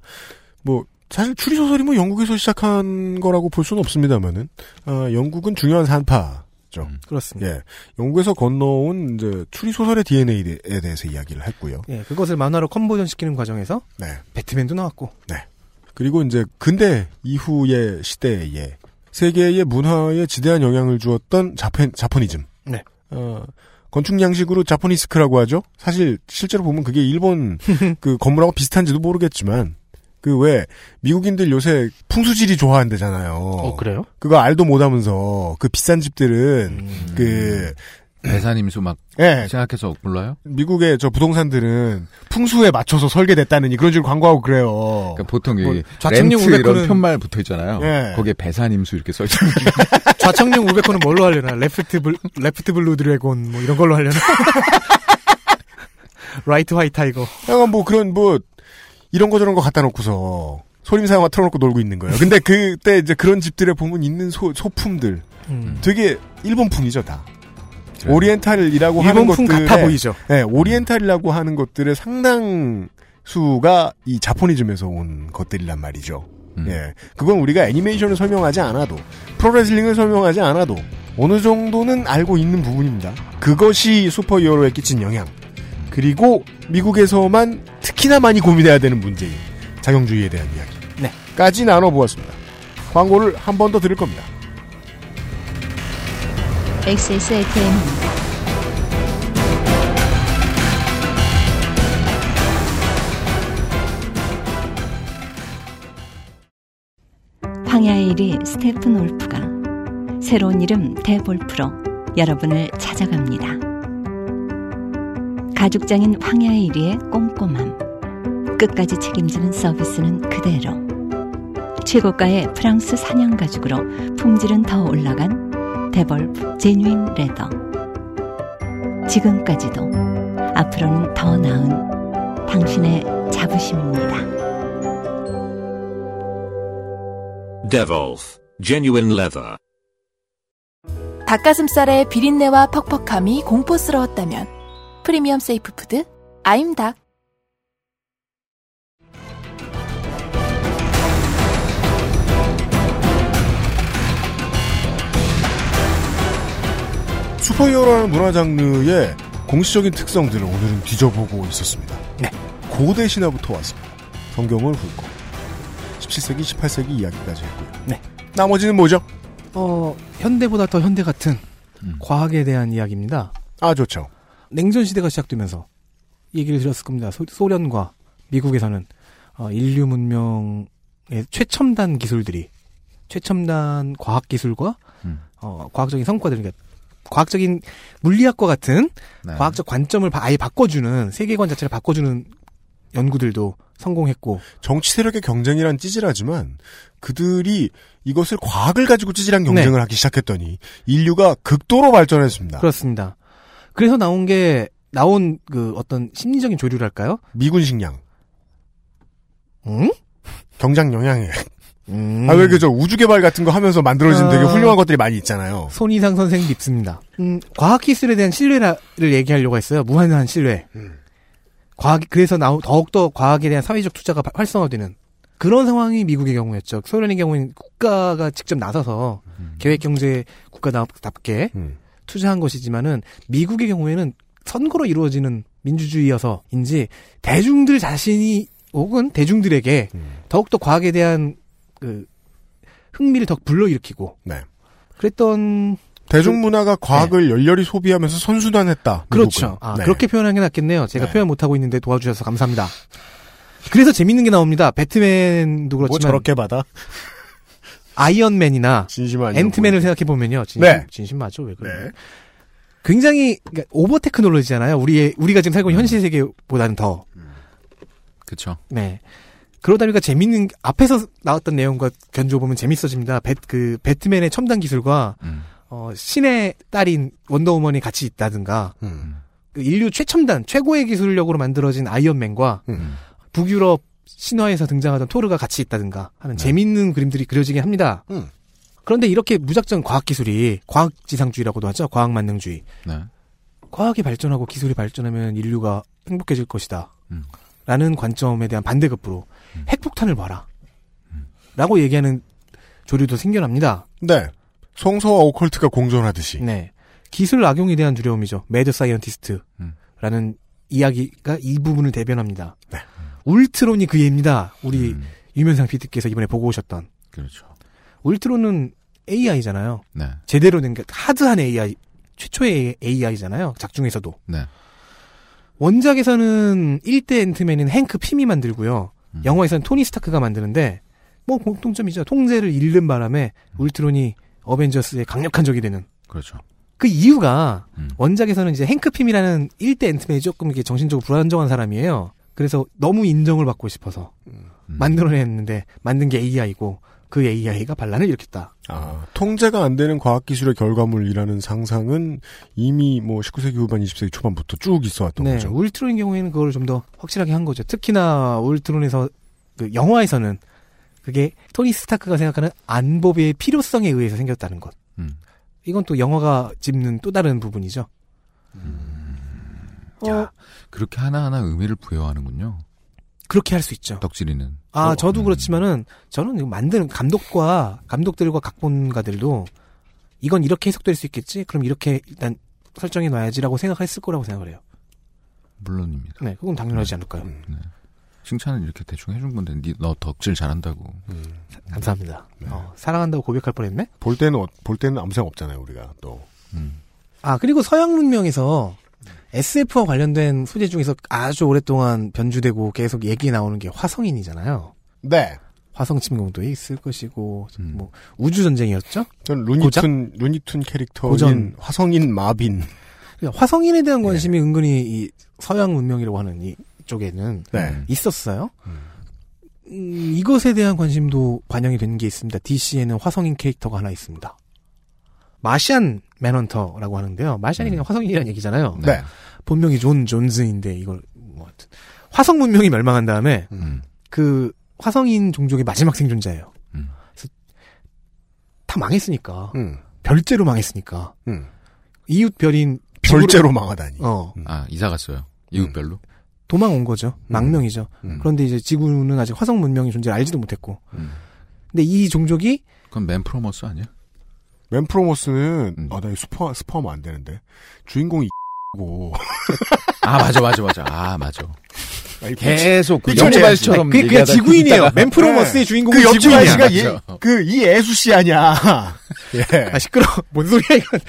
뭐 사실 추리 소설이 뭐 영국에서 시작한 거라고 볼 수는 없습니다만은 어, 영국은 중요한 산파죠. 그렇습니다. 예, 영국에서 건너온 이제 추리 소설의 DNA에 대해서 이야기를 했고요. 예, 그것을 만화로 컨버전 시키는 과정에서 네. 배트맨도 나왔고 네. 그리고 이제 근대 이후의 시대에 세계의 문화에 지대한 영향을 주었던 자펜, 자포니즘. 네. 어, 건축 양식으로 자포니스크라고 하죠. 사실 실제로 보면 그게 일본 [LAUGHS] 그 건물하고 비슷한지도 모르겠지만 그 왜 미국인들 요새 풍수지리 좋아한대잖아요. 어, 그래요? 그거 알도 못하면서 그 비싼 집들은 그 배산 임수 막 예. 생각해서 몰라요? 미국의 저 부동산들은 풍수에 맞춰서 설계됐다는 그런 식으로 광고하고 그래요. 그러니까 보통 뭐이 좌측용 렌트 이런 500은 편말 붙어 있잖아요. 예. 거기에 배산 임수 이렇게 써 있죠. [LAUGHS] 좌측용 500호는 뭘로 하려나? 레프트 블 레프트 블루 드래곤 뭐 이런 걸로 하려나? [LAUGHS] Right White Tiger. 약간 뭐 그런 뭐 이런 거 저런 거 갖다 놓고서 소림사영화 틀어놓고 놀고 있는 거예요. 근데 그때 이제 그런 집들에 보면 있는 소, 소품들 음. 되게 일본풍이죠 다. oriental이라고 하는 것들에 같아 보이죠. 네, oriental이라고 하는 것들의 상당 수가 이 자포니즘에서 온 것들이란 말이죠. 음. 예, 그건 우리가 애니메이션을 설명하지 않아도 프로레슬링을 설명하지 않아도 어느 정도는 알고 있는 부분입니다. 그것이 슈퍼히어로에 끼친 영향. 그리고 미국에서만 특히나 많이 고민해야 되는 문제인 자경주의에 대한 이야기. 네. 까지 나눠보았습니다. 광고를 한 번 더 들을 겁니다. XSFM입니다. 황야의 1위 스테픈 올프가 새로운 이름 대볼프로 여러분을 찾아갑니다. 가죽장인 황야의 1위의 꼼꼼함 끝까지 책임지는 서비스는 그대로 최고가의 프랑스 사냥 가죽으로 품질은 더 올라간 데볼프 제뉴인 레더 지금까지도 앞으로는 더 나은 당신의 자부심입니다. Devolf Genuine Leather. 닭가슴살의 비린내와 퍽퍽함이 공포스러웠다면 프리미엄 safe food 아임닭 슈퍼히어로라는 문화 장르의 공시적인 특성들을 오늘은 뒤져보고 있었습니다. 네. 고대 신화부터 왔습니다. 성경을 훑고 17세기, 18세기 이야기까지 했고요. 네. 나머지는 뭐죠? 어, 현대보다 더 현대 같은 과학에 대한 이야기입니다. 아, 좋죠. 냉전 시대가 시작되면서 얘기를 드렸을 겁니다. 소, 소련과 미국에서는 어, 인류 문명의 최첨단 기술들이 최첨단 과학 기술과 어, 과학적인 성과들, 그러니까 과학적인 물리학과 같은 네. 과학적 관점을 바- 아예 바꿔주는 세계관 자체를 바꿔주는 연구들도 성공했고 정치 세력의 경쟁이란 찌질하지만 그들이 이것을 과학을 가지고 찌질한 경쟁을 네. 하기 시작했더니 인류가 극도로 발전했습니다. 그렇습니다. 그래서 나온 게 나온 그 어떤 심리적인 조류랄까요? 미군 식량. 응? 경장 영향에. 음. 아, 왜 그저 우주 개발 같은 거 하면서 만들어진 되게 아. 훌륭한 것들이 많이 있잖아요. 손이상 선생 밉습니다. 음, 과학 기술에 대한 신뢰를 얘기하려고 했어요. 무한한 신뢰. 과학 그래서 나오 더욱더 과학에 대한 사회적 투자가 바- 활성화되는 그런 상황이 미국의 경우였죠. 소련의 경우는 국가가 직접 나서서 계획 경제 국가답게 투자한 것이지만은 미국의 경우에는 선거로 이루어지는 민주주의여서인지 대중들 자신이 혹은 대중들에게 더욱더 과학에 대한 그 흥미를 더 불러일으키고 네. 그랬던 대중문화가 과학을 열렬히 소비하면서 선순환했다. 그렇죠. 아, 네. 그렇게 표현하는 게 낫겠네요. 제가 네. 표현 못하고 있는데 도와주셔서 감사합니다. 그래서 재밌는 게 나옵니다. 배트맨도 그렇지만 뭐 저렇게 받아? 아이언맨이나 진심한 앤트맨을 생각해 보면요. 진심, 네. 진심 맞죠? 왜 그래? 굉장히 그러니까 오버 테크놀로지잖아요. 우리의 우리가 지금 살고 있는 현실 세계보다는 더. 그쵸. 네. 그러다 보니까 재밌는 앞에서 나왔던 내용과 견주어 보면 재밌어집니다. 배, 그 배트맨의 첨단 기술과 어, 신의 딸인 원더우먼이 같이 있다든가 그 인류 최첨단 최고의 기술력으로 만들어진 아이언맨과 북유럽 신화에서 등장하던 토르가 같이 있다든가 하는 재밌는 그림들이 그려지긴 합니다. 음. 그런데 이렇게 무작정 과학 기술이 과학지상주의라고도 하죠. 과학만능주의. 네. 과학이 발전하고 기술이 발전하면 인류가 행복해질 것이다. 음. 라는 관점에 대한 반대급부로 핵폭탄을 봐라. 라고 얘기하는 조류도 생겨납니다. 네. 성서와 오컬트가 공존하듯이. 네. 기술 악용에 대한 두려움이죠. mad scientist라는 이야기가 이 부분을 대변합니다. 네. 울트론이 그 예입니다. 우리 유면상 PD께서 이번에 보고 오셨던. 그렇죠. 울트론은 AI잖아요. 네. 제대로 된게 hard한 AI, 최초의 AI잖아요. 작중에서도. 네. 원작에서는 1대 앤트맨은 행크 핌이 만들고요. 음. 영화에서는 토니 스타크가 만드는데 뭐 공통점이죠. 통제를 잃는 바람에 울트론이 어벤져스의 강력한 적이 되는. 그렇죠. 그 이유가 원작에서는 이제 행크 핌이라는 1대 앤트맨이 조금 이렇게 정신적으로 불안정한 사람이에요. 그래서 너무 인정을 받고 싶어서 만들어냈는데 만든 게 AI고 그 AI가 반란을 일으켰다. 아, 통제가 안 되는 과학기술의 결과물이라는 상상은 이미 뭐 19세기 후반 20세기 초반부터 쭉 있어 왔던 네, 거죠. 울트론의 경우에는 그걸 좀 더 확실하게 한 거죠. 특히나 울트론에서 그 영화에서는 그게 토니 스타크가 생각하는 안보의 필요성에 의해서 생겼다는 것. 음. 이건 또 영화가 짚는 또 다른 부분이죠. 어, 그렇게 하나하나 의미를 부여하는군요. 그렇게 할 수 있죠. 떡지리는. 아, 저도 그렇지만은 저는 이거 만드는 감독과 감독들과 각본가들도 이건 이렇게 해석될 수 있겠지. 그럼 이렇게 일단 설정해 놔야지라고 생각했을 거라고 생각을 해요. 물론입니다. 네, 그건 당연하지 않을까요? 칭찬은 이렇게 대충 해준 건데, 니, 너 덕질 잘한다고. 감사합니다. 어, 사랑한다고 고백할 뻔했네. 볼 때는 어- 볼 때는 아무 생각 없잖아요, 우리가 또. 아 그리고 서양 문명에서 SF와 관련된 소재 중에서 아주 오랫동안 변주되고 계속 얘기 나오는 게 화성인이잖아요. 네. 화성 침공도 있을 것이고 뭐 우주 전쟁이었죠? 전? 루니툰 루니툰 캐릭터인 고전. 화성인 마빈. 그러니까 화성인에 대한 관심이 은근히 이 서양 문명이라고 하는 이 쪽에는 네. 있었어요. 음, 이것에 대한 관심도 반영이 된게 있습니다. DC에는 화성인 캐릭터가 하나 있습니다. Martian Manhunter라고 하는데요. 마시안이 그냥 화성인이라는 얘기잖아요. 네. 본명이 존 존즈인데 이걸 뭐 하여튼 화성 문명이 멸망한 다음에 음. 그 화성인 종족의 마지막 생존자예요. 그래서 다 망했으니까 음. 별죄로 망했으니까 음. 이웃 별인 지구로- 망하다니. 어 아, 이사 갔어요. 이웃별로? 도망 온 거죠. 음. 망명이죠. 그런데 이제 지구는 아직 화성 문명의 존재를 알지도 못했고. 음. 근데 이 종족이 그건 맨프로머스 아니야? 맨프로모스는 음. 아, 나 스포 스포하면 안 되는데 주인공이 고 [LAUGHS] 아 맞아 맞아 맞아. 아 맞아. 아니, 계속 그 삐쳐내야지. 영지발처럼 그, 그냥 지구인이에요. 맨프로머스의 주인공은 그 옆집 지구인이야. 아저씨가 그이 애수 씨 아니야. [LAUGHS] 예. 아, 시끄러. 뭔 소리야, 이건.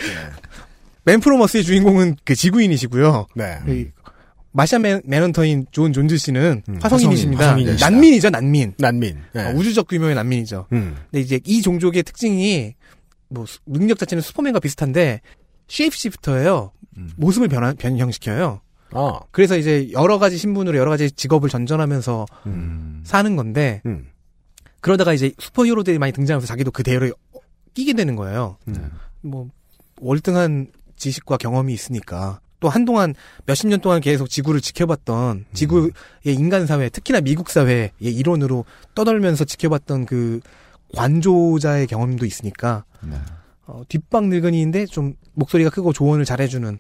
Man from Mars의 주인공은 그 지구인이시고요. 네. 그 Martian Man, Manhunter인 존 존즈 씨는 음, 화성인이십니다. 화성인, 화성인이시다. 난민이죠, 난민. 난민. 예. 어, 우주적 규모의 난민이죠. 음. 근데 이제 이 종족의 특징이 뭐 수- 능력 자체는 슈퍼맨과 비슷한데 shapeshifter예요. 모습을 변화, 변형시켜요. 아. 그래서 이제 여러 가지 신분으로 여러 가지 직업을 전전하면서 음. 사는 건데 음. 그러다가 이제 슈퍼히어로들이 많이 등장하면서 자기도 그 대열에 끼게 되는 거예요. 음. 뭐 월등한 지식과 경험이 있으니까 또 한동안 몇십 년 동안 계속 지구를 지켜봤던 지구의 인간 사회, 특히나 미국 사회의 일원으로 떠돌면서 지켜봤던 그 관조자의 경험도 있으니까 네. 어, 뒷방 늙은이인데 좀 목소리가 크고 조언을 잘해주는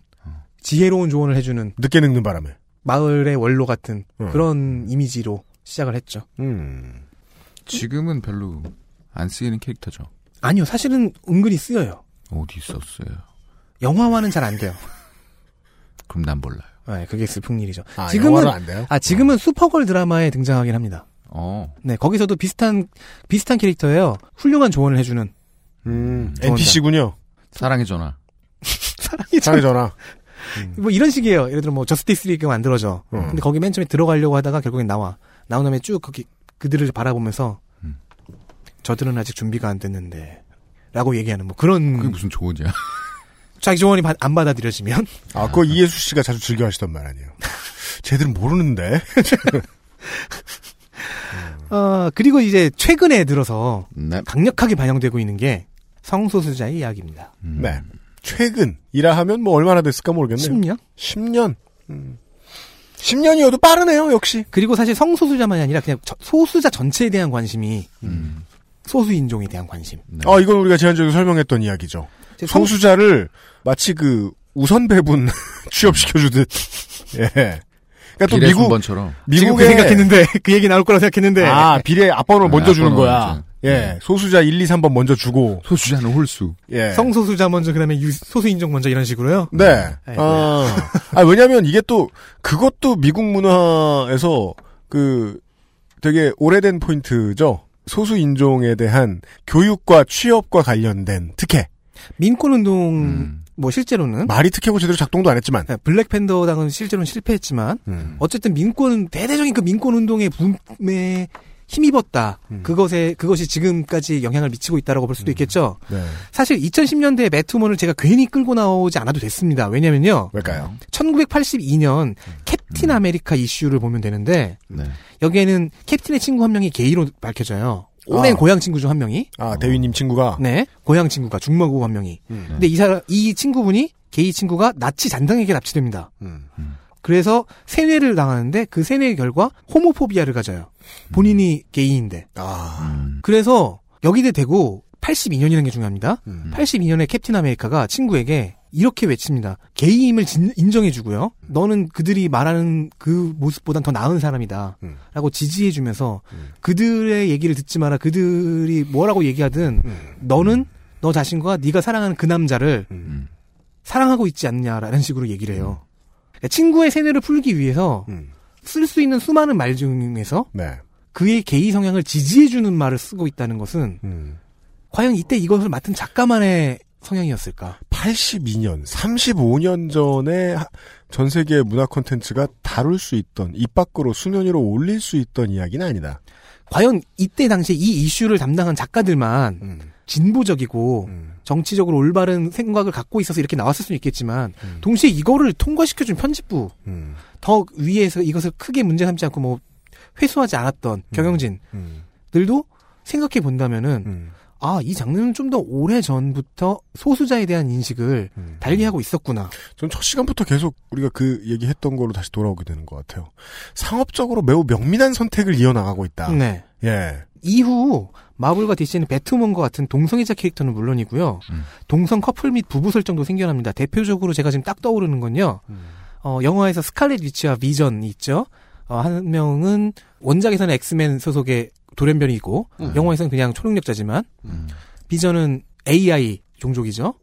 지혜로운 조언을 해주는 늦게 늙는 바람에. 마을의 원로 같은 음. 그런 이미지로 시작을 했죠. 음. 지금은 별로 안 쓰이는 캐릭터죠. 아니요, 사실은 은근히 쓰여요. 어디 있었어요? 영화화는 잘 안 돼요. 그럼 난 몰라요. 네, 그게 슬픈 일이죠. 아, 지금은 영화로 안 돼요? 아 지금은 슈퍼걸 드라마에 등장하긴 합니다. 어. 네, 거기서도 비슷한 비슷한 캐릭터예요. 훌륭한 조언을 해주는 음. NPC군요. 사랑의 전화. [LAUGHS] 사랑의 전화. [LAUGHS] 뭐 이런 식이에요. 예를 들어 뭐 저스티스 리그 만들어져. 음. 근데 거기 맨 처음에 들어가려고 하다가 결국엔 나와. 나온 다음에 쭉 거기 그들을 바라보면서 음. 저들은 아직 준비가 안 됐는데 라고 얘기하는 뭐 그런 그게 무슨 조언이야? [LAUGHS] 자기 조언이 바- 안 받아들여지면 아, 그거 이예수 씨가 자주 즐겨 하시던 말 아니에요. 쟤들은 모르는데. 어 그리고 이제 최근에 들어서 네. 강력하게 반영되고 있는 게 성소수자의 이야기입니다. 음. 네. 최근이라 하면 뭐 얼마나 됐을까 모르겠네요. 10년? 10년. 음. 10년이어도 빠르네요, 역시. 그리고 사실 성소수자만이 아니라 그냥 저- 소수자 전체에 대한 관심이 음. 소수 인종에 대한 관심. 네. 아, 이건 우리가 지난주에 설명했던 이야기죠. 성수자를 마치 그 우선 배분 [LAUGHS] 취업시켜주듯. [LAUGHS] 예. 그러니까 또 미국 순번처럼. 지금 미국의 그 생각했는데 그 얘기 나올 거라 생각했는데 아 비례 앞번호를 먼저 아, 주는 거야. 먼저. 예, 소수자 1, 2, 3번 먼저 주고. 소수자는 홀수. 예. 성소수자 먼저 그다음에 유- 소수 인종 먼저 이런 식으로요. 네. 네. 아, 아, 왜냐면 이게 또, 그것도 미국 문화에서 그 되게 오래된 포인트죠. 소수 인종에 대한 교육과 취업과 관련된 특혜. 민권 운동 음. 뭐 실제로는 말이 특혜고 제대로 작동도 안 했지만. 네, 블랙팬더당은 실제로는 실패했지만 음. 어쨌든 민권 대대적인 그 민권 운동의 붐에 힘입었다. 음. 그것에 그것이 지금까지 영향을 미치고 있다라고 볼 수도 있겠죠. 네. 사실 2010년대 배트우먼을 제가 괜히 끌고 나오지 않아도 됐습니다. 왜냐면요. 왜일까요? 1982년 캡틴 아메리카 이슈를 보면 되는데 네. 여기에는 캡틴의 친구 한 명이 게이로 밝혀져요. 오랜 아. 고향 친구 중 한 명이. 아, 대위님 친구가. 네. 고향 친구가 죽마고우 한 명이. 음. 근데 이 사람 이 친구분이 게이 친구가 나치 잔당에게 납치됩니다. 음. 그래서 세뇌를 당하는데 그 세뇌 결과 homophobia를 가져요. 본인이 게이인데. 아, 음. 그래서 여기에 대고 82년이라는 게 중요합니다. 음. 82년에 캡틴 아메리카가 친구에게 이렇게 외칩니다. 게이임을 진- 인정해주고요. 너는 그들이 말하는 그 모습보단 더 나은 사람이다. 음. 라고 지지해주면서 그들의 얘기를 듣지 마라. 그들이 뭐라고 얘기하든 음. 너는 너 자신과 네가 사랑하는 그 남자를 음. 사랑하고 있지 않냐라는 식으로 얘기를 해요. 그러니까 친구의 세뇌를 풀기 위해서 음. 쓸수 있는 수많은 말 중에서 네. 그의 게이 성향을 지지해주는 말을 쓰고 있다는 것은 음. 과연 이때 이것을 맡은 작가만의 성향이었을까? 82년, 35년 전에 하- 전 세계 문화 콘텐츠가 다룰 수 있던, 입 밖으로 수면 위로 올릴 수 있던 이야기는 아니다. 과연 이때 당시에 이 이슈를 담당한 작가들만 음. 진보적이고 음. 정치적으로 올바른 생각을 갖고 있어서 이렇게 나왔을 수는 있겠지만 음. 동시에 이거를 통과시켜준 편집부 음. 더 위에서 이것을 크게 문제 삼지 않고 뭐 회수하지 않았던 경영진들도 음. 생각해 본다면은 음. 아 이 장르는 좀 더 오래 전부터 소수자에 대한 인식을 음. 달리하고 있었구나. 전 첫 시간부터 계속 우리가 그 얘기했던 거로 다시 돌아오게 되는 것 같아요. 상업적으로 매우 명민한 선택을 이어나가고 있다. 네. 예. 이후 마블과 DC는 배트우먼과 같은 동성애자 캐릭터는 물론이고요. 음. 동성 커플 및 부부 설정도 생겨납니다. 대표적으로 제가 지금 딱 떠오르는 건요. 어, 영화에서 스칼렛 위치와 비전이 있죠. 어, 한 명은 원작에서는 엑스맨 소속의 돌연변이고 음. 영화에서는 그냥 초능력자지만 음. 비전은 AI 종족이죠.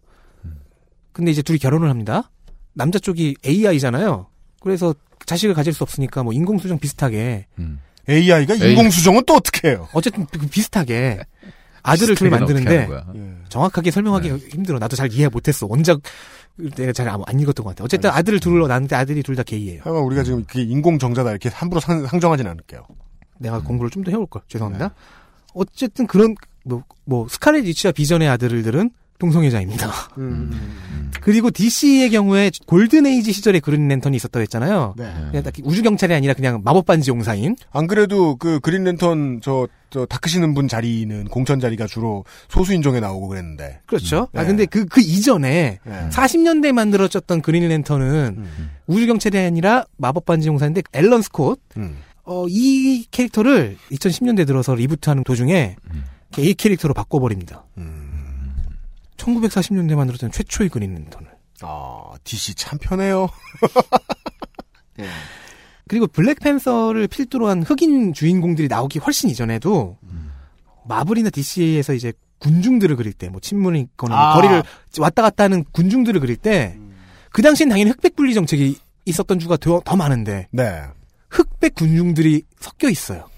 근데 이제 둘이 결혼을 합니다. 남자 쪽이 AI잖아요. 그래서 자식을 가질 수 없으니까 뭐 인공수정 비슷하게 AI가 인공수정은 또 어떻게 해요? 어쨌든 그 비슷하게 [LAUGHS] 아들을 둘 만드는데 거야? 정확하게 설명하기 힘들어. 나도 잘 이해 못했어. 원작 내가 잘 안 읽었던 것 같아. 어쨌든 아들을 둘을 낳는데 아들이 둘 다 게이예요. 하여간 우리가 지금 그게 인공정자다 이렇게 함부로 상, 상정하진 않을게요. 내가 공부를 좀 더 해올 걸. 죄송합니다. 어쨌든 그런 뭐, 뭐 스카렛 위치와 비전의 아들들은 동성애자입니다. 그리고 DC의 경우에 Golden Age 시절에 그린 랜턴이 있었다고 했잖아요. 네. 그냥 딱 우주 경찰이 아니라 그냥 마법 반지 용사인. 안 그래도 그 그린 랜턴 저, 저 닦으시는 분 자리는 공천 자리가 주로 소수 인종에 나오고 그랬는데. 그렇죠. 아 네. 근데 그그 이전에 네. 40년대에 만들어졌던 그린 랜턴은 우주 경찰이 아니라 마법 반지 용사인데 앨런 스콧 음. 어, 이 캐릭터를 2010년대 들어서 reboot하는 도중에 A 캐릭터로 바꿔버립니다. 1940년대 만들었던 최초의 그린 랜턴을. 아, DC 참 편해요. [LAUGHS] 그리고 블랙팬서를 필두로 한 흑인 주인공들이 나오기 훨씬 이전에도 마블이나 DC에서 이제 군중들을 그릴 때, 뭐 친문이 있거나 뭐 아. 거리를 왔다 갔다 하는 군중들을 그릴 때, 그 당시엔 당연히 흑백 분리 정책이 있었던 주가 더, 더 많은데, 네. 흑백 군중들이 섞여 있어요.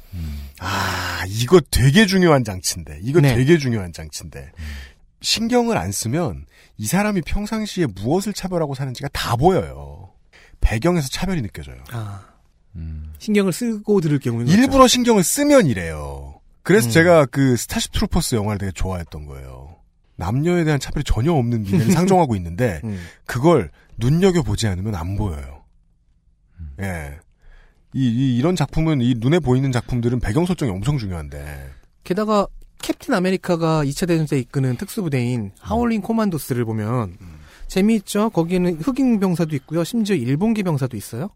아, 이거 되게 중요한 장치인데. 이거 네. 되게 중요한 장치인데. 신경을 안 쓰면 이 사람이 평상시에 무엇을 차별하고 사는지가 다 보여요. 배경에서 차별이 느껴져요. 아. 신경을 쓰고 들을 경우는 일부러 신경을 쓰면 이래요. 그래서 음. 제가 그 스타쉽 트루퍼스 영화를 되게 좋아했던 거예요. 남녀에 대한 차별이 전혀 없는 미래를 [LAUGHS] 상정하고 있는데 음. 그걸 눈여겨 보지 않으면 안 보여요. 예. 이, 런 작품은 이 눈에 보이는 작품들은 배경 설정이 엄청 중요한데. 게다가 캡틴 아메리카가 2차 대전 때 이끄는 특수부대인 하울링 코만도스를 보면 재미있죠. 거기에는 흑인 병사도 있고요. 심지어 일본계 병사도 있어요.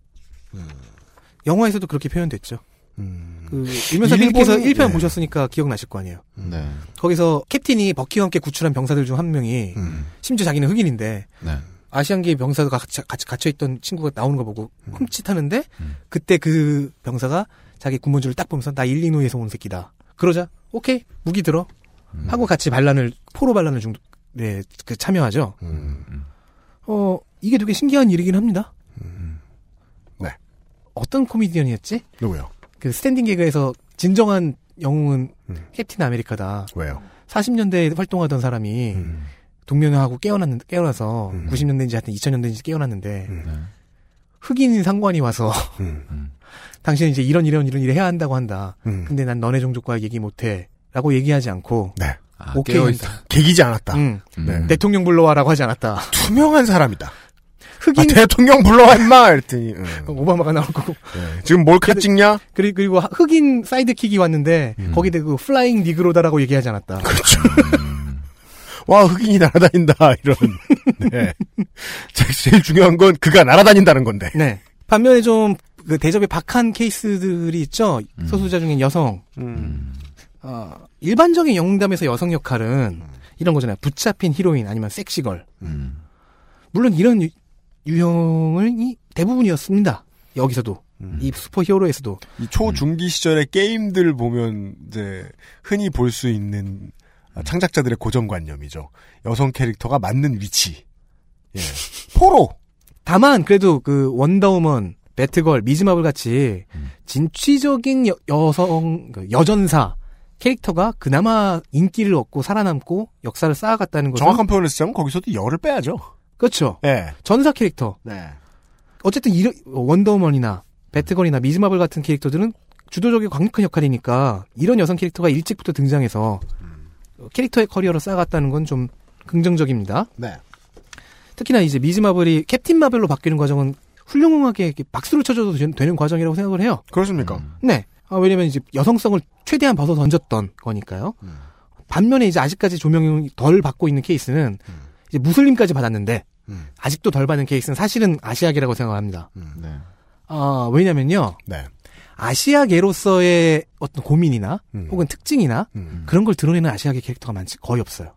영화에서도 그렇게 표현됐죠. 그 일면사 일본이- 필기에서 1편 네. 보셨으니까 기억나실 거 아니에요. 네. 거기서 캡틴이 버키와 함께 구출한 병사들 중 한 명이 심지어 자기는 흑인인데 네. 아시안계 병사가 같이, 같이 갇혀있던 친구가 나오는 거 보고 흠칫하는데 그때 그 병사가 자기 군무줄을 딱 보면서 나 일리노이에서 온 새끼다. 그러자 오케이 무기 들어 하고 같이 반란을 포로 반란을 중 네, 그 참여하죠. 어 이게 되게 신기한 일이긴 합니다. 네. 어떤 코미디언이었지? 누구요? 그 스탠딩 개그에서 진정한 영웅은 캡틴 아메리카다. 왜요? 40년대에 활동하던 사람이 동면하고 깨어났는 깨어나서 음. 90년대인지 하여튼 2000년대인지 깨어났는데 흑인 상관이 와서 [LAUGHS] 당신은 이제 이런 이런 이런 일을 해야 한다고 한다. 음. 근데 난 너네 종족과 얘기 못해라고 얘기하지 않고 네. 오케이 깨어있다. 한다. 개기지 않았다. 응. 네. 대통령 불러와라고 하지 않았다. 투명한 사람이다. 흑인 아, 대통령 불러와 임마 이랬더니 [LAUGHS] 응. 오바마가 나올 거고. 네. 지금 몰카 찍냐? 그리고 그리고 흑인 sidekick이 왔는데 음. 거기 대고 flying negro다라고 얘기하지 않았다. 그렇죠. 와 흑인이 날아다닌다 이런. [LAUGHS] 네. 제- 제일 중요한 건 그가 날아다닌다는 건데. 네. 반면에 좀 그 대접에 박한 케이스들이 있죠. 소수자 중엔 여성. 어, 일반적인 영웅담에서 여성 역할은 이런 거잖아요. 붙잡힌 히로인 아니면 섹시걸. 물론 이런 유, 유형이 대부분이었습니다. 여기서도 이 슈퍼 히어로에서도 이 초중기 시절의 게임들 보면 이제 흔히 볼 수 있는 아, 창작자들의 고정관념이죠. 여성 캐릭터가 맞는 위치. 예. 포로. 다만 그래도 그 원더우먼, 배트걸, 미즈마블 같이 진취적인 여, 여성 그 여전사 캐릭터가 그나마 인기를 얻고 살아남고 역사를 쌓아갔다는 것은 정확한 표현을 쓰자면 거기서도 열을 빼야죠. 그렇죠. 예. 전사 캐릭터. 네. 어쨌든 이런 원더우먼이나 배트걸이나 미즈마블 같은 캐릭터들은 주도적이고 강력한 역할이니까 이런 여성 캐릭터가 일찍부터 등장해서 캐릭터의 커리어를 쌓아갔다는 건 좀 긍정적입니다. 네. 특히나 이제 미즈 마블이 캡틴 마블로 바뀌는 과정은 훌륭하게 이렇게 박수를 쳐줘도 되- 되는 과정이라고 생각을 해요. 그렇습니까? 네. 아, 왜냐면 이제 여성성을 최대한 벗어 던졌던 거니까요. 반면에 이제 아직까지 조명을 덜 받고 있는 케이스는 이제 무슬림까지 받았는데 아직도 덜 받는 케이스는 사실은 아시아계라고 생각합니다. 네. 아, 왜냐면요. 네. 아시아계로서의 어떤 고민이나 혹은 특징이나 음. 그런 걸 드러내는 아시아계 캐릭터가 많지 거의 없어요.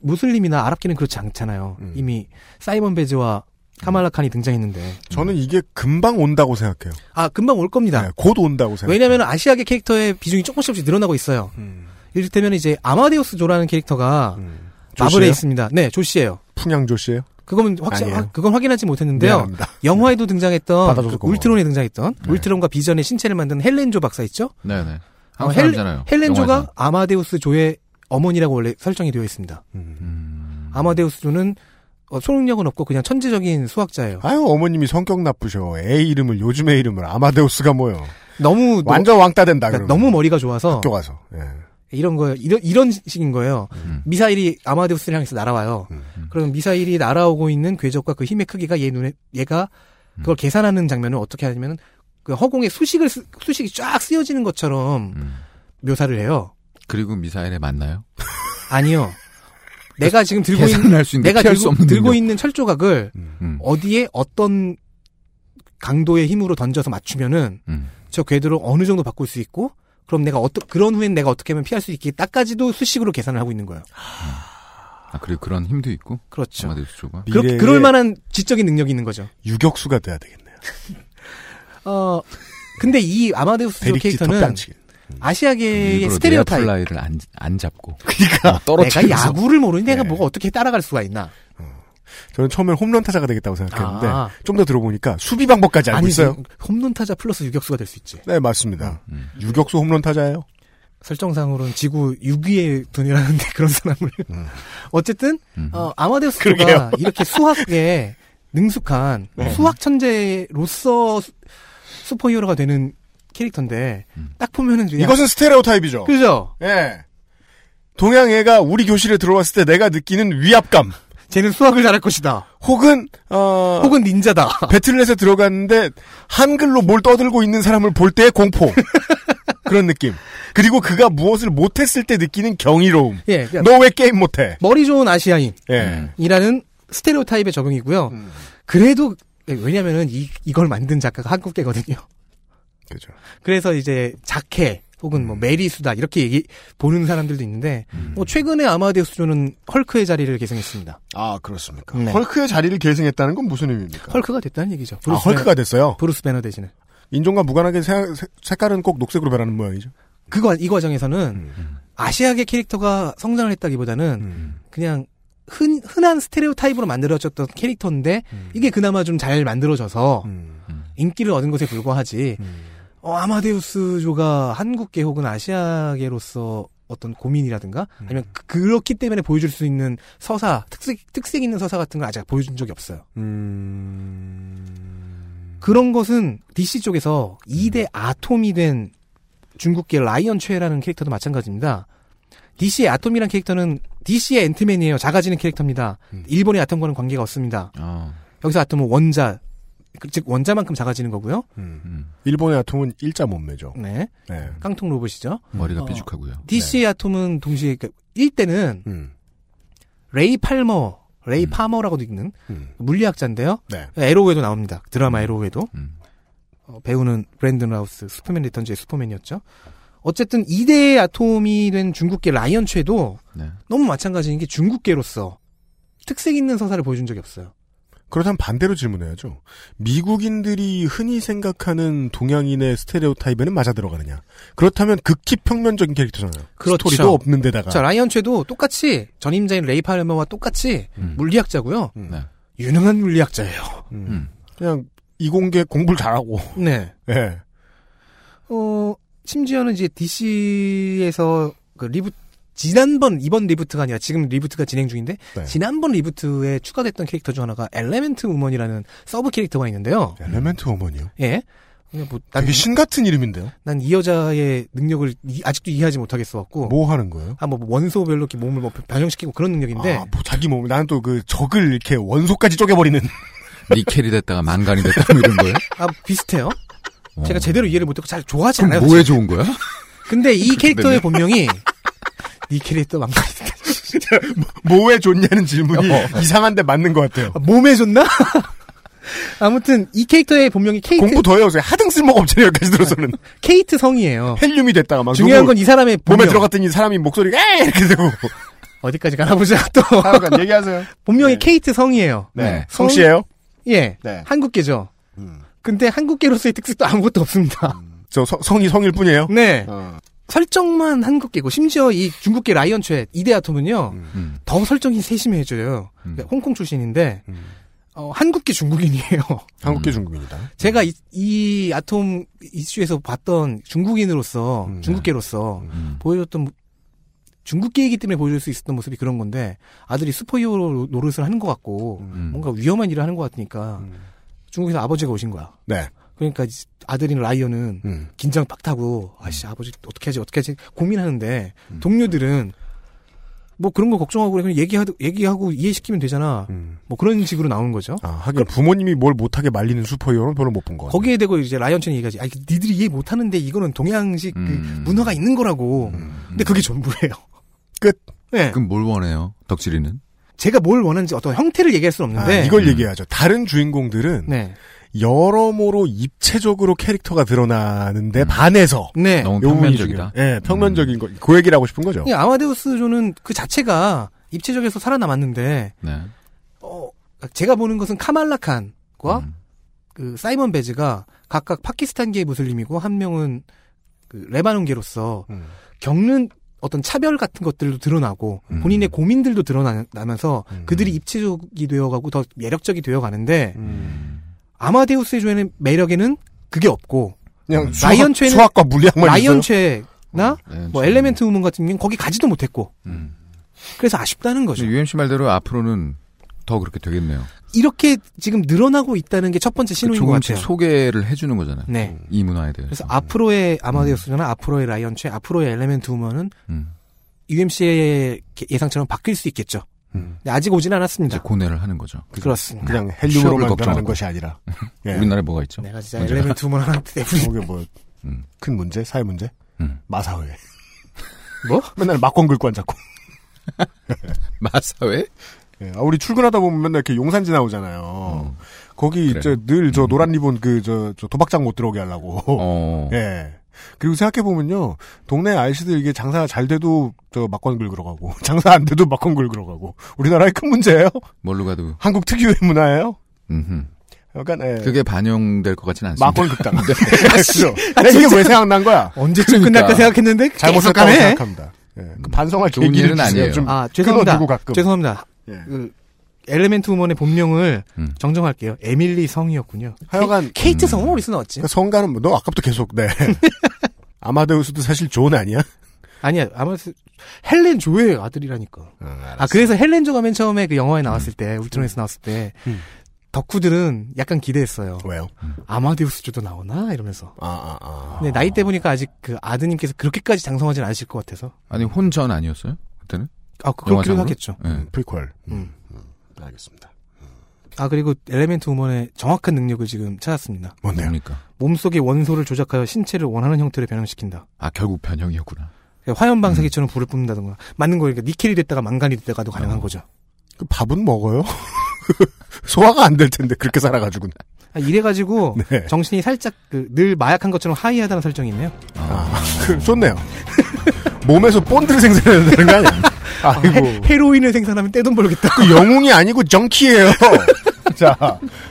무슬림이나 아랍계는 그렇지 않잖아요. 이미 사이먼 베즈와 카말라 칸이 등장했는데. 저는 이게 금방 온다고 생각해요. 아, 금방 올 겁니다. 네, 곧 온다고 생각해요. 왜냐하면 아시아계 캐릭터의 비중이 조금씩 조금씩 늘어나고 있어요. 이를테면 이제 아마데우스 조라는 캐릭터가 마블에? 있습니다. 네, 조씨예요. 풍양 조씨예요? 그건 확실. 확- 그건 확인하지 못했는데요. 미안합니다. 영화에도 등장했던 그. 울트론에 등장했던 울트론과 비전의 신체를 만든 헬렌조 박사 있죠? 네 네. 어, 한국 헬-. 헬렌조가 영화에서. 아마데우스 조의 어머니라고 원래 설정이 되어 있습니다. 음. 아마데우스 조는 어, 초능력은 없고 그냥 천재적인 수학자예요. 아유 어머님이 성격 나쁘셔. 애 이름을 요즘의 이름을 아마데우스가 뭐요? 너무 완전 왕따 된다. 그러니까. 너무 머리가 좋아서 학교 가서. 예. 이런 거 이런 이런 식인 거예요. 음. 미사일이 아마데우스를 향해서 날아와요. 그럼 미사일이 날아오고 있는 궤적과 그 힘의 크기가 얘 눈에 얘가 음. 그걸 계산하는 장면을 어떻게 하냐면 그 허공에 수식을 쓰- 수식이 쫙 쓰여지는 것처럼 음. 묘사를 해요. 그리고 미사일에 맞나요? [LAUGHS] 아니요. 내가 지금 들고 있는 내가 들고, 없는 들고. 있는 철 조각을 음. 어디에 어떤 강도의 힘으로 던져서 맞추면은 음. 저 궤도를 어느 정도 바꿀 수 있고 그럼 내가 어떠 그런 후엔 내가 어떻게 하면 피할 수 있겠다까지도 수식으로 계산을 하고 있는 거예요. 아, 그리고 그런 힘도 있고. 그렇죠. 아마데우스 조가. 그렇, 미래의 그럴 만한 지적인 능력이 있는 거죠. 유격수가 돼야 되겠네요. [LAUGHS] 어 근데 이 아마데우스 조 캐릭터는. 아시아계의 일부러 스테레오타입. 내야플라이를 안, 안 잡고. 그러니까 어, 떨어뜨려서. 내가 야구를 모르니 내가 네. 뭐가 어떻게 따라갈 수가 있나? 저는 처음엔 홈런 타자가 되겠다고 생각했는데 아. 좀더 들어보니까 수비 방법까지 알고 아니 있어요. 홈런 타자 플러스 유격수가 될 수 있지. 네 맞습니다. 음. 유격수 홈런 타자예요. 설정상으로는 지구 6위의 돈이라는데 [LAUGHS] 그런 사람을 어쨌든 음. 어, 아마데우스 그러게요. 조가 [LAUGHS] 이렇게 수학에 능숙한 네. 수학 천재로서 수- 슈퍼히어로가 되는 캐릭터인데 음. 딱 보면은 그냥 이것은 스테레오 타입이죠. 그죠? 예. 동양애가 우리 교실에 들어왔을 때 내가 느끼는 위압감. 쟤는 수학을 잘할 것이다. 혹은 어 혹은 닌자다. [LAUGHS] 배틀넷에 들어갔는데 한글로 뭘 떠들고 있는 사람을 볼 때의 공포. [LAUGHS] 그런 느낌. 그리고 그가 무엇을 못했을 때 느끼는 경이로움. 예, 그러니까 너왜 게임 못해? 머리 좋은 아시아인이라는 예. 스테레오 타입의 적용이고요. 음. 그래도 왜냐면은 이 이걸 만든 작가가 한국계거든요. 그죠. 그래서 이제 자캐 혹은 음. 뭐 Mary Sue다 이렇게 얘기 보는 사람들도 있는데 뭐 최근에 아마데우스 조는 헐크의 자리를 계승했습니다. 아 그렇습니까? 네. 헐크의 자리를 계승했다는 건 무슨 의미입니까? 헐크가 됐다는 얘기죠. 아, 헐크가 됐어요. 브루스 배너 대신에. 인종과 무관하게 세- 세- 색깔은 꼭 녹색으로 변하는 모양이죠. 그, 과- 이 과정에서는 음. 아시아계 캐릭터가 성장을 했다기보다는 그냥 흔, 흔한 스테레오 타입으로 만들어졌던 캐릭터인데 음. 이게 그나마 좀 잘 만들어져서 인기를 얻은 것에 불과하지 음. 어, 아마데우스조가 한국계 혹은 아시아계로서 어떤 고민이라든가 음. 아니면 그- 그렇기 때문에 보여줄 수 있는 서사 특색 특색 있는 서사 같은 걸 아직 보여준 적이 없어요. 그런 것은 DC 쪽에서 2대 아톰이 된 중국계 라이언 최라는 캐릭터도 마찬가지입니다. DC의 아톰이라는 캐릭터는 DC의 앤트맨이에요. 작아지는 캐릭터입니다. 일본의 아톰과는 관계가 없습니다. 아, 여기서 아톰은 원자, 그- 즉 원자만큼 작아지는 거고요. 음. 일본의 아톰은 일자 몸매죠. 네. 네. 깡통 로봇이죠. 머리가 어, 삐죽하고요. DC의 아톰은 동시에 그 1대는 음. 레이 팔머, 레이 파머라고도 읽는 음. 물리학자인데요. 네. 에로우에도 나옵니다. 드라마 에로우에도. 음. 어, 배우는 브랜든 라우스, 슈퍼맨 리턴즈의 슈퍼맨이었죠. 어쨌든 2대의 아톰이 된 중국계 라이언 최도 네. 너무 마찬가지인 게 중국계로서 특색 있는 서사를 보여준 적이 없어요. 그렇다면 반대로 질문해야죠. 미국인들이 흔히 생각하는 동양인의 스테레오타입에는 맞아 들어가느냐? 그렇다면 극히 평면적인 캐릭터잖아요. 그렇죠. 스토리도 없는 데다가. 자, 라이언 최도 똑같이 전임자인 레이 팔머와 똑같이 음. 물리학자고요. 네. 유능한 물리학자예요. 음. 그냥 이공계 공부를 잘하고. 네. 예. 어, 심지어는 이제 DC에서 그 리부 지난번 이번 reboot가 아니라 지금 reboot가 진행 중인데 네. 지난번 reboot에 추가됐던 캐릭터 중 하나가 엘레멘트 우먼이라는 서브 캐릭터가 있는데요. 엘레멘트 어머니요. 예. 그냥 뭐, 난, 되게 신 같은 이름인데요. 난 이 여자의 능력을 이- 아직도 이해하지 못하겠어 갖고. 뭐 하는 거예요? 아, 뭐 원소별로 이렇게 몸을 뭐 변형시키고 그런 능력인데. 아, 뭐 자기 몸, 나는 또 그 적을 이렇게 원소까지 쪼개버리는. [LAUGHS] 니켈이 됐다가 망간이 됐다 뭐 이런 거예요? 아, 비슷해요. 어. 제가 제대로 이해를 못하고 잘 좋아하지 않아요. 뭐에. 좋은 거야? 근데 이 캐릭터의 네. 본명이 [LAUGHS] 니 캐릭터 망가있다 [LAUGHS] 뭐에 좋냐는 질문이 어. 이상한데 맞는 것 같아요. 몸에 좋나? [LAUGHS] 아무튼 이 캐릭터의 본명이 케이트 공부 더 해오세요. 하등 쓸모가 없잖아요. 여기까지 들어서는. [LAUGHS] 케이트 성이에요. 헬륨이 됐다가 막 중요한 건 이 사람의 몸에 본명. 들어갔더니 사람이 목소리가 에 이렇게 되고. 어디까지 가나보자 또. 하여간 얘기하세요. 본명이 케이트 성이에요. 네. 성- 성씨예요? 예. 네. 한국계죠. 음. 근데 한국계로서의 특색도 아무것도 없습니다. 저 성- 성이 성일 뿐이에요. 네. 어. 설정만 한국계고 심지어 이 중국계 라이언최 이데아톰은요 음. 더 설정이 세심해져요. 그러니까 홍콩 출신인데 어, 한국계 중국인이에요. 한국계 중국인이다. 제가 이, 이 아톰 이슈에서 봤던 중국인으로서 중국계로서 보여줬던 모- 중국계이기 때문에 보여줄 수 있었던 모습이 그런 건데 아들이 슈퍼히어로 노릇을 하는 것 같고 뭔가 위험한 일을 하는 것 같으니까 중국에서 아버지가 오신 거야. 네. 그러니까 이 아들인 라이언은 긴장 팍 타고 아씨 아버지 어떻게 하지 어떻게 하지 고민하는데 동료들은 뭐 그런 거 걱정하고 그냥 얘기하고 얘기하고 이해시키면 되잖아. 뭐 그런 식으로 나오는 거죠. 아, 하긴 부모님이 뭘 못하게 말리는 superhero는 별로 못 본 거 같아요. 거기에 대고 이제 라이언첸이 얘기하지. 아, 니들이 이해 못하는데 이거는 동양식 그 문화가 있는 거라고. 근데 그게 전부예요. 끝. 네. 그럼 뭘 원해요? 덕질이는? 제가 뭘 원하는지 어떤 형태를 얘기할 수는 아, 없는데. 이걸 얘기하죠. 다른 주인공들은 네. 여러모로 입체적으로 캐릭터가 드러나는데 반해서 네. 너무 평면적이다. 예, 평면적인 거. 그 얘기를 하고 싶은 거죠. 그러니까 아마데우스 조는 그 자체가 입체적에서 살아남았는데 네. 어, 제가 보는 것은 카말라 칸과 음. 그 사이먼 베즈가 각각 파키스탄계 무슬림이고 한 명은 그 레바논계로서 음. 겪는 어떤 차별 같은 것들도 드러나고 음. 본인의 고민들도 드러나면서 그들이 입체적이 되어가고 더 매력적이 되어가는데 음. 아마데우스의 조에는 매력에는 그게 없고 그냥 수학- 라이언체는 수학과 물리학만 라이언체나 네, 뭐 엘레멘트 우먼 같은 경우는 거기 가지도 못했고 음. 그래서 아쉽다는 거죠. UMC 말대로 앞으로는 더 그렇게 되겠네요. 이렇게 지금 늘어나고 있다는 게 첫 번째 신호인 것 조금씩 같아요. 소개를 해주는 거잖아요. 네. 이 문화에 대해서. 그래서 앞으로의 아마데우스나 앞으로의 라이언체, 앞으로의 엘레멘트 우먼은 음. UMC의 예상처럼 바뀔 수 있겠죠. 근데 아직 오진 않았습니다. 이제 고뇌를 하는 거죠. 그렇습니다. 그냥 취업을 헬륨으로만 걱정하고. 변하는 것이 아니라. [LAUGHS] 예. 우리나라에 뭐가 있죠? 내가 진짜 먼저. 엘레멘트 우먼 하나 때문에 [LAUGHS] 거기 뭐, [LAUGHS] 큰 문제? 사회 문제? 음. 마사회. 뭐? 맨날 막권 긁고 앉았고. 마사회? 예, 아, 우리 출근하다 보면 맨날 이렇게 용산지 나오잖아요. 거기 그래요. 늘저 노란 리본 그저 도박장 못 들어오게 하려고. 어. 예. 그리고 생각해 보면요, 동네 아저씨들 이게 장사가 잘 돼도 저 막권 긁으러 가고, [LAUGHS] 장사 안 돼도 막권 긁으러 가고, 우리나라의 큰 문제예요. 뭘로 가도. 한국 특유의 문화예요. 음흠. 약간 예. 그게 반영될 것 같지는 않습니다. 막권 극당. [LAUGHS] 네. [LAUGHS] 그죠? 내가 이게 왜 생각난 거야? 언제쯤 끝날까 생각했는데 잘못 썼다고. 생각합니다. 예. 그 반성할 좋은 일은. 아니에요. 좀 아 죄송합니다. 끊어두고 가끔. 죄송합니다. 예. 그 엘레멘트 우먼의 본명을 음. 정정할게요. 에밀리 성이었군요. 하여간 케이트 성은 어디서 나왔지? 그 성가는 뭐, 너 아까부터 계속 네. [LAUGHS] 아마데우스도 사실 존 아니야? 아니야 아마 헬렌 조의 아들이라니까. 아 그래서 헬렌 조가 맨 처음에 그 영화에 나왔을 때 울트론에서 나왔을 때 음. 덕후들은 약간 기대했어요. 왜요? 아마데우스 조도 나오나 이러면서. 아, 아, 아. 근데 나이 때 보니까 아직 그 아드님께서 그렇게까지 장성하진 않으실 것 같아서. 아니, 혼전 아니었어요? 그때는? 아 그- 그렇기도 영화상으로? 하겠죠. 네. 프리퀄. 음. 알겠습니다. 아 그리고 엘레멘트 우먼의 정확한 능력을 지금 찾았습니다. 뭔데요? 뭡니까? 몸속의 원소를 조작하여 신체를 원하는 형태로 변형시킨다. 아, 결국 변형이었구나. 그러니까 화염 방사기처럼 불을 뿜는다던가 맞는 거예요. 그러니까 니켈이 됐다가 망간이 됐다가도 가능한 어. 거죠. 그 밥은 먹어요? [LAUGHS] 소화가 안 될 텐데 그렇게 살아가지고는. 아, 이래가지고 네. 정신이 살짝 그 늘 마약한 것처럼 하이하다는 설정이 있네요. 아, [LAUGHS] 그, 좋네요. [LAUGHS] 몸에서 본드를 생산해야 되는 거 아니야? [LAUGHS] 아이고. 헤, 헤로인을 생산하면 떼돈 벌겠다. 그 영웅이 아니고 정키예요. [LAUGHS] 자,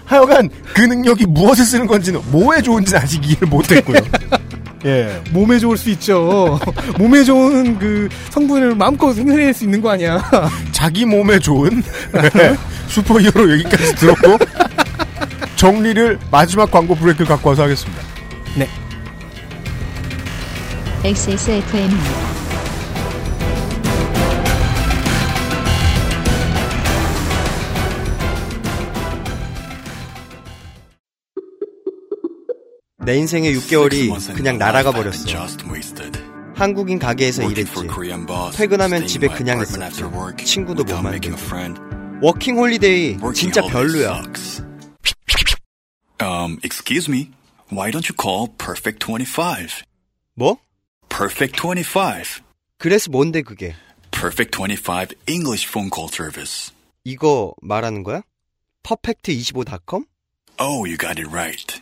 하여간 그 능력이 무엇에 쓰는 건지는 뭐에 좋은지는 아직 이해를 못했고요. [LAUGHS] 예. 몸에 좋을 수 있죠. 몸에 좋은 그 성분을 마음껏 생산해낼 수 있는 거 아니야. 자기 몸에 좋은 네, 슈퍼히어로 여기까지 들었고 정리를 마지막 광고 브레이크를 갖고 와서 하겠습니다. XSFM입니다. 내 인생의 6개월이 그냥 날아가 버렸어. 한국인 가게에서 일했지. 퇴근하면 집에 그냥 있었지. 친구도 못 만들고. 워킹 홀리데이 진짜 별로야. Um, excuse me. Why don't you call Perfect 25? 뭐? Perfect 25. 그래서 뭔데 그게? Perfect 25 English phone call service. 이거 말하는 거야? 퍼펙트25.com? Oh, you got it right.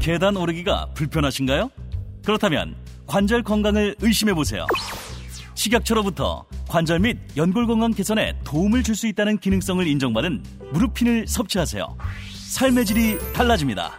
계단 오르기가 불편하신가요? 그렇다면 관절 건강을 의심해 보세요. 식약처로부터 관절 및 연골 건강 개선에 도움을 줄 수 있다는 기능성을 인정받은 무릎핀을 섭취하세요. 삶의 질이 달라집니다.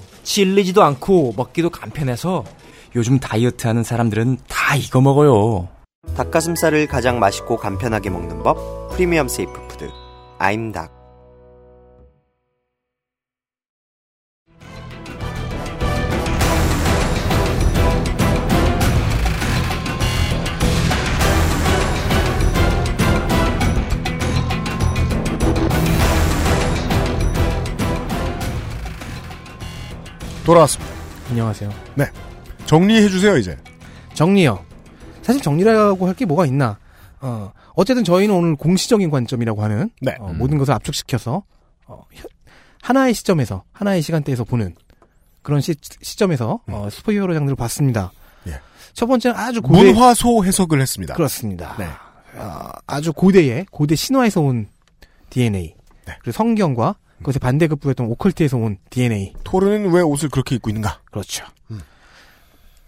질리지도 않고 먹기도 간편해서 요즘 다이어트 하는 사람들은 다 이거 먹어요. 닭가슴살을 가장 맛있고 간편하게 먹는 법 premium safe food 아임닭 돌아왔습니다. 안녕하세요. 네. 정리해주세요, 이제. 정리요. 사실 정리라고 할 게 뭐가 있나. 어, 어쨌든 저희는 오늘 공시적인 관점이라고 하는 네. 어, 모든 것을 압축시켜서 어, 현- 하나의 시점에서 하나의 시간대에서 보는 그런 시, 시점에서 어, 슈퍼히어로 장르를 봤습니다. 예. 첫 번째는 아주 고대 문화소 해석을 했습니다. 그렇습니다. 네. 아, 아주 고대의 고대 신화에서 온 DNA 네. 그리고 성경과 그것의 반대급부였던 오컬트에서 온 DNA 토르는 왜 옷을 그렇게 입고 있는가? 그렇죠.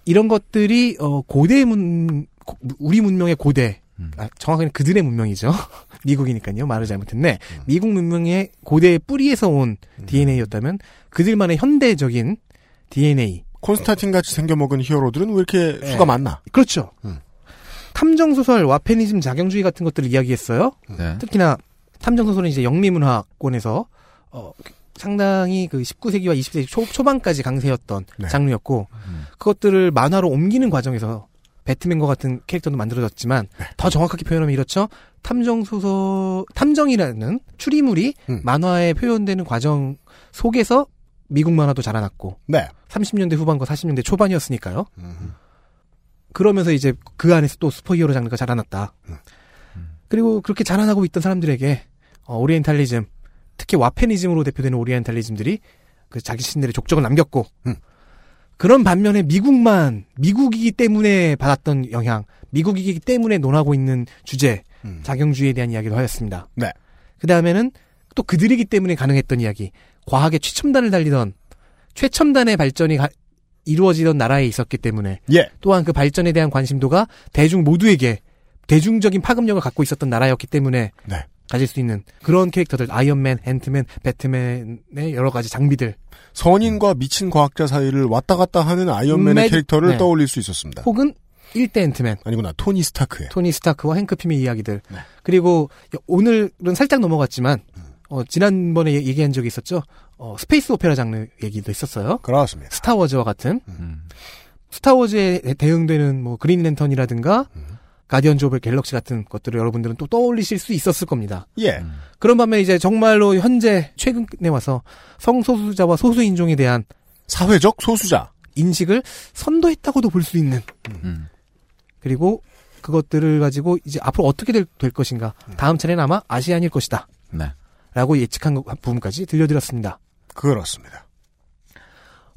이런 것들이 어, 고대 문 고- 우리 문명의 고대 아, 정확하게 그들의 문명이죠. [LAUGHS] 미국이니까요. 말을 잘못했네. 미국 문명의 고대의 뿌리에서 온 DNA였다면 그들만의 현대적인 DNA. 콘스타틴 같이 생겨먹은 히어로들은 왜 이렇게 네. 수가 많나? 그렇죠. 탐정소설, 와페니즘, 자경주의 같은 것들을 이야기했어요. 네. 특히나 탐정소설은 이제 영미문화권에서 어, 상당히 그 19세기와 20세기 초, 초반까지 강세였던 네. 장르였고 그것들을 만화로 옮기는 과정에서 배트맨과 같은 캐릭터도 만들어졌지만 네. 더 정확하게 표현하면 이렇죠. 탐정 소설 탐정이라는 추리물이 음. 만화에 표현되는 과정 속에서 미국 만화도 자라났고 네. 30년대 후반과 40년대 초반이었으니까요. 그러면서 이제 그 안에서 또 슈퍼히어로 장르가 자라났다. 그리고 그렇게 자라나고 있던 사람들에게 어, 오리엔탈리즘, 특히 Wapanism으로 대표되는 오리엔탈리즘들이 그 자기 신들의 족적을 남겼고 그런 반면에 미국만 미국이기 때문에 받았던 영향, 미국이기 때문에 논하고 있는 주제, 자경주의에 대한 이야기도 하였습니다. 네. 그 다음에는 또 그들이기 때문에 가능했던 이야기, 과학의 최첨단을 달리던 최첨단의 발전이 가- 이루어지던 나라에 있었기 때문에 예. 또한 그 발전에 대한 관심도가 대중 모두에게 대중적인 파급력을 갖고 있었던 나라였기 때문에 네. 가질 수 있는 그런 캐릭터들 아이언맨, 앤트맨, 배트맨의 여러 가지 장비들. 선인과 미친 과학자 사이를 왔다 갔다 하는 아이언맨의 magic- 캐릭터를 네. 떠올릴 수 있었습니다. 혹은 1대 앤트맨. 아니구나. 토니 스타크의. 토니 스타크와 행크 핌의 이야기들. 그리고 오늘은 살짝 넘어갔지만 어, 지난번에 얘- 얘기한 적이 있었죠? 어, 스페이스 오페라 장르 얘기도 있었어요. 그렇습니다. 스타워즈와 같은. 스타워즈에 대- 대응되는 뭐 그린 랜턴이라든가 가디언즈 오브 갤럭시 같은 것들을 여러분들은 또 떠올리실 수 있었을 겁니다. 예. 그런 반면 이제 정말로 현재 최근에 와서 성소수자와 소수인종에 대한 사회적 소수자 인식을 선도했다고도 볼 수 있는 그리고 그것들을 가지고 이제 앞으로 어떻게 될, 될 것인가 다음 차례는 아마 아시안일 것이다 네. 라고 예측한 거- 부분까지 들려드렸습니다. 그렇습니다.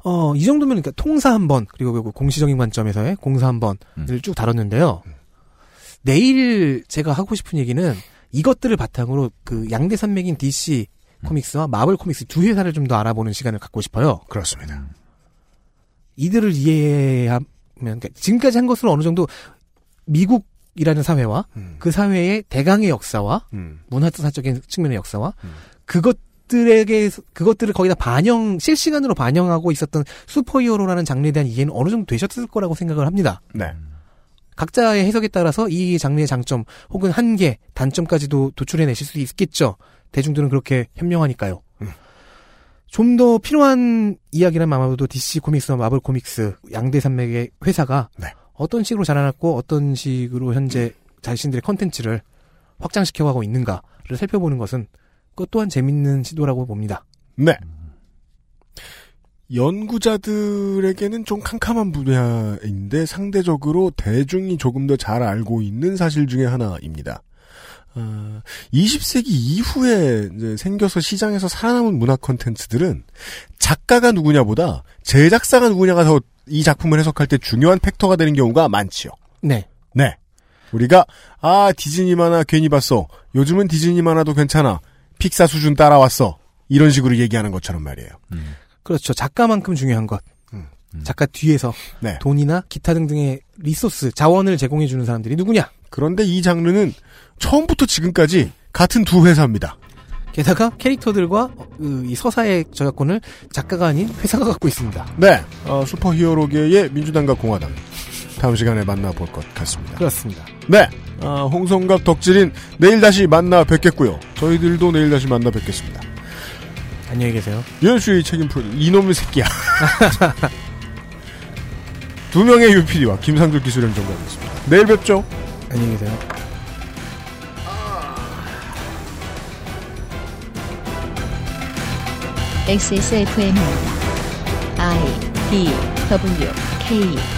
어, 이 정도면 그러니까 통사 한 번, 그리고 그 공시적인 관점에서의 공사 한 번을 쭉 다뤘는데요. 내일 제가 하고 싶은 얘기는 이것들을 바탕으로 그 양대 산맥인 DC 코믹스와 마블 코믹스 두 회사를 좀 더 알아보는 시간을 갖고 싶어요. 그렇습니다. 이들을 이해하면, 그러니까 지금까지 한 것으로 어느 정도 미국이라는 사회와 그 사회의 대강의 역사와 문화사적인 측면의 역사와 그것 들에게 그것들을 거기다 반영 실시간으로 반영하고 있었던 슈퍼히어로라는 장르에 대한 이해는 어느 정도 되셨을 거라고 생각을 합니다. 네. 각자의 해석에 따라서 이 장르의 장점 혹은 한계, 단점까지도 도출해내실 수 있겠죠. 대중들은 그렇게 현명하니까요. 좀더 필요한 이야기라면 아마도 DC 코믹스와 마블 코믹스 양대 산맥의 회사가 어떤 식으로 자라났고 어떤 식으로 현재 자신들의 컨텐츠를 확장시켜가고 있는가를 살펴보는 것은 그것 또한 재밌는 시도라고 봅니다. 네. 연구자들에게는 좀 캄캄한 분야인데 상대적으로 대중이 조금 더 잘 알고 있는 사실 중에 하나입니다. 어, 20세기 이후에 이제 생겨서 시장에서 살아남은 문화 콘텐츠들은 작가가 누구냐보다 제작사가 누구냐가 더 이 작품을 해석할 때 중요한 팩터가 되는 경우가 많지요. 네. 네. 우리가 아 디즈니 만화 괜히 봤어. 요즘은 디즈니 만화도 괜찮아. 픽사 수준 따라왔어. 이런 식으로 얘기하는 것처럼 말이에요. 그렇죠. 작가만큼 중요한 것. 음. 작가 뒤에서 네. 돈이나 기타 등등의 리소스, 자원을 제공해 주는 사람들이 누구냐? 그런데 이 장르는 처음부터 지금까지 같은 두 회사입니다. 게다가 캐릭터들과 그, 이 서사의 저작권을 작가가 아닌 회사가 갖고 있습니다. 네. 어, 슈퍼히어로계의 민주당과 공화당. 다음 시간에 만나볼 것 같습니다. 그렇습니다. 네. 아, 홍성갑 덕질인 내일 다시 만나 뵙겠고요. 저희들도 내일 다시 만나 뵙겠습니다. 안녕히 계세요. 유현수의 책임 프로 이놈의 새끼야. [LAUGHS] 두 명의 UPD와 김상조 기술행정관이었습니다. 내일 뵙죠. 안녕히 계세요. XSFM입니다. I D W K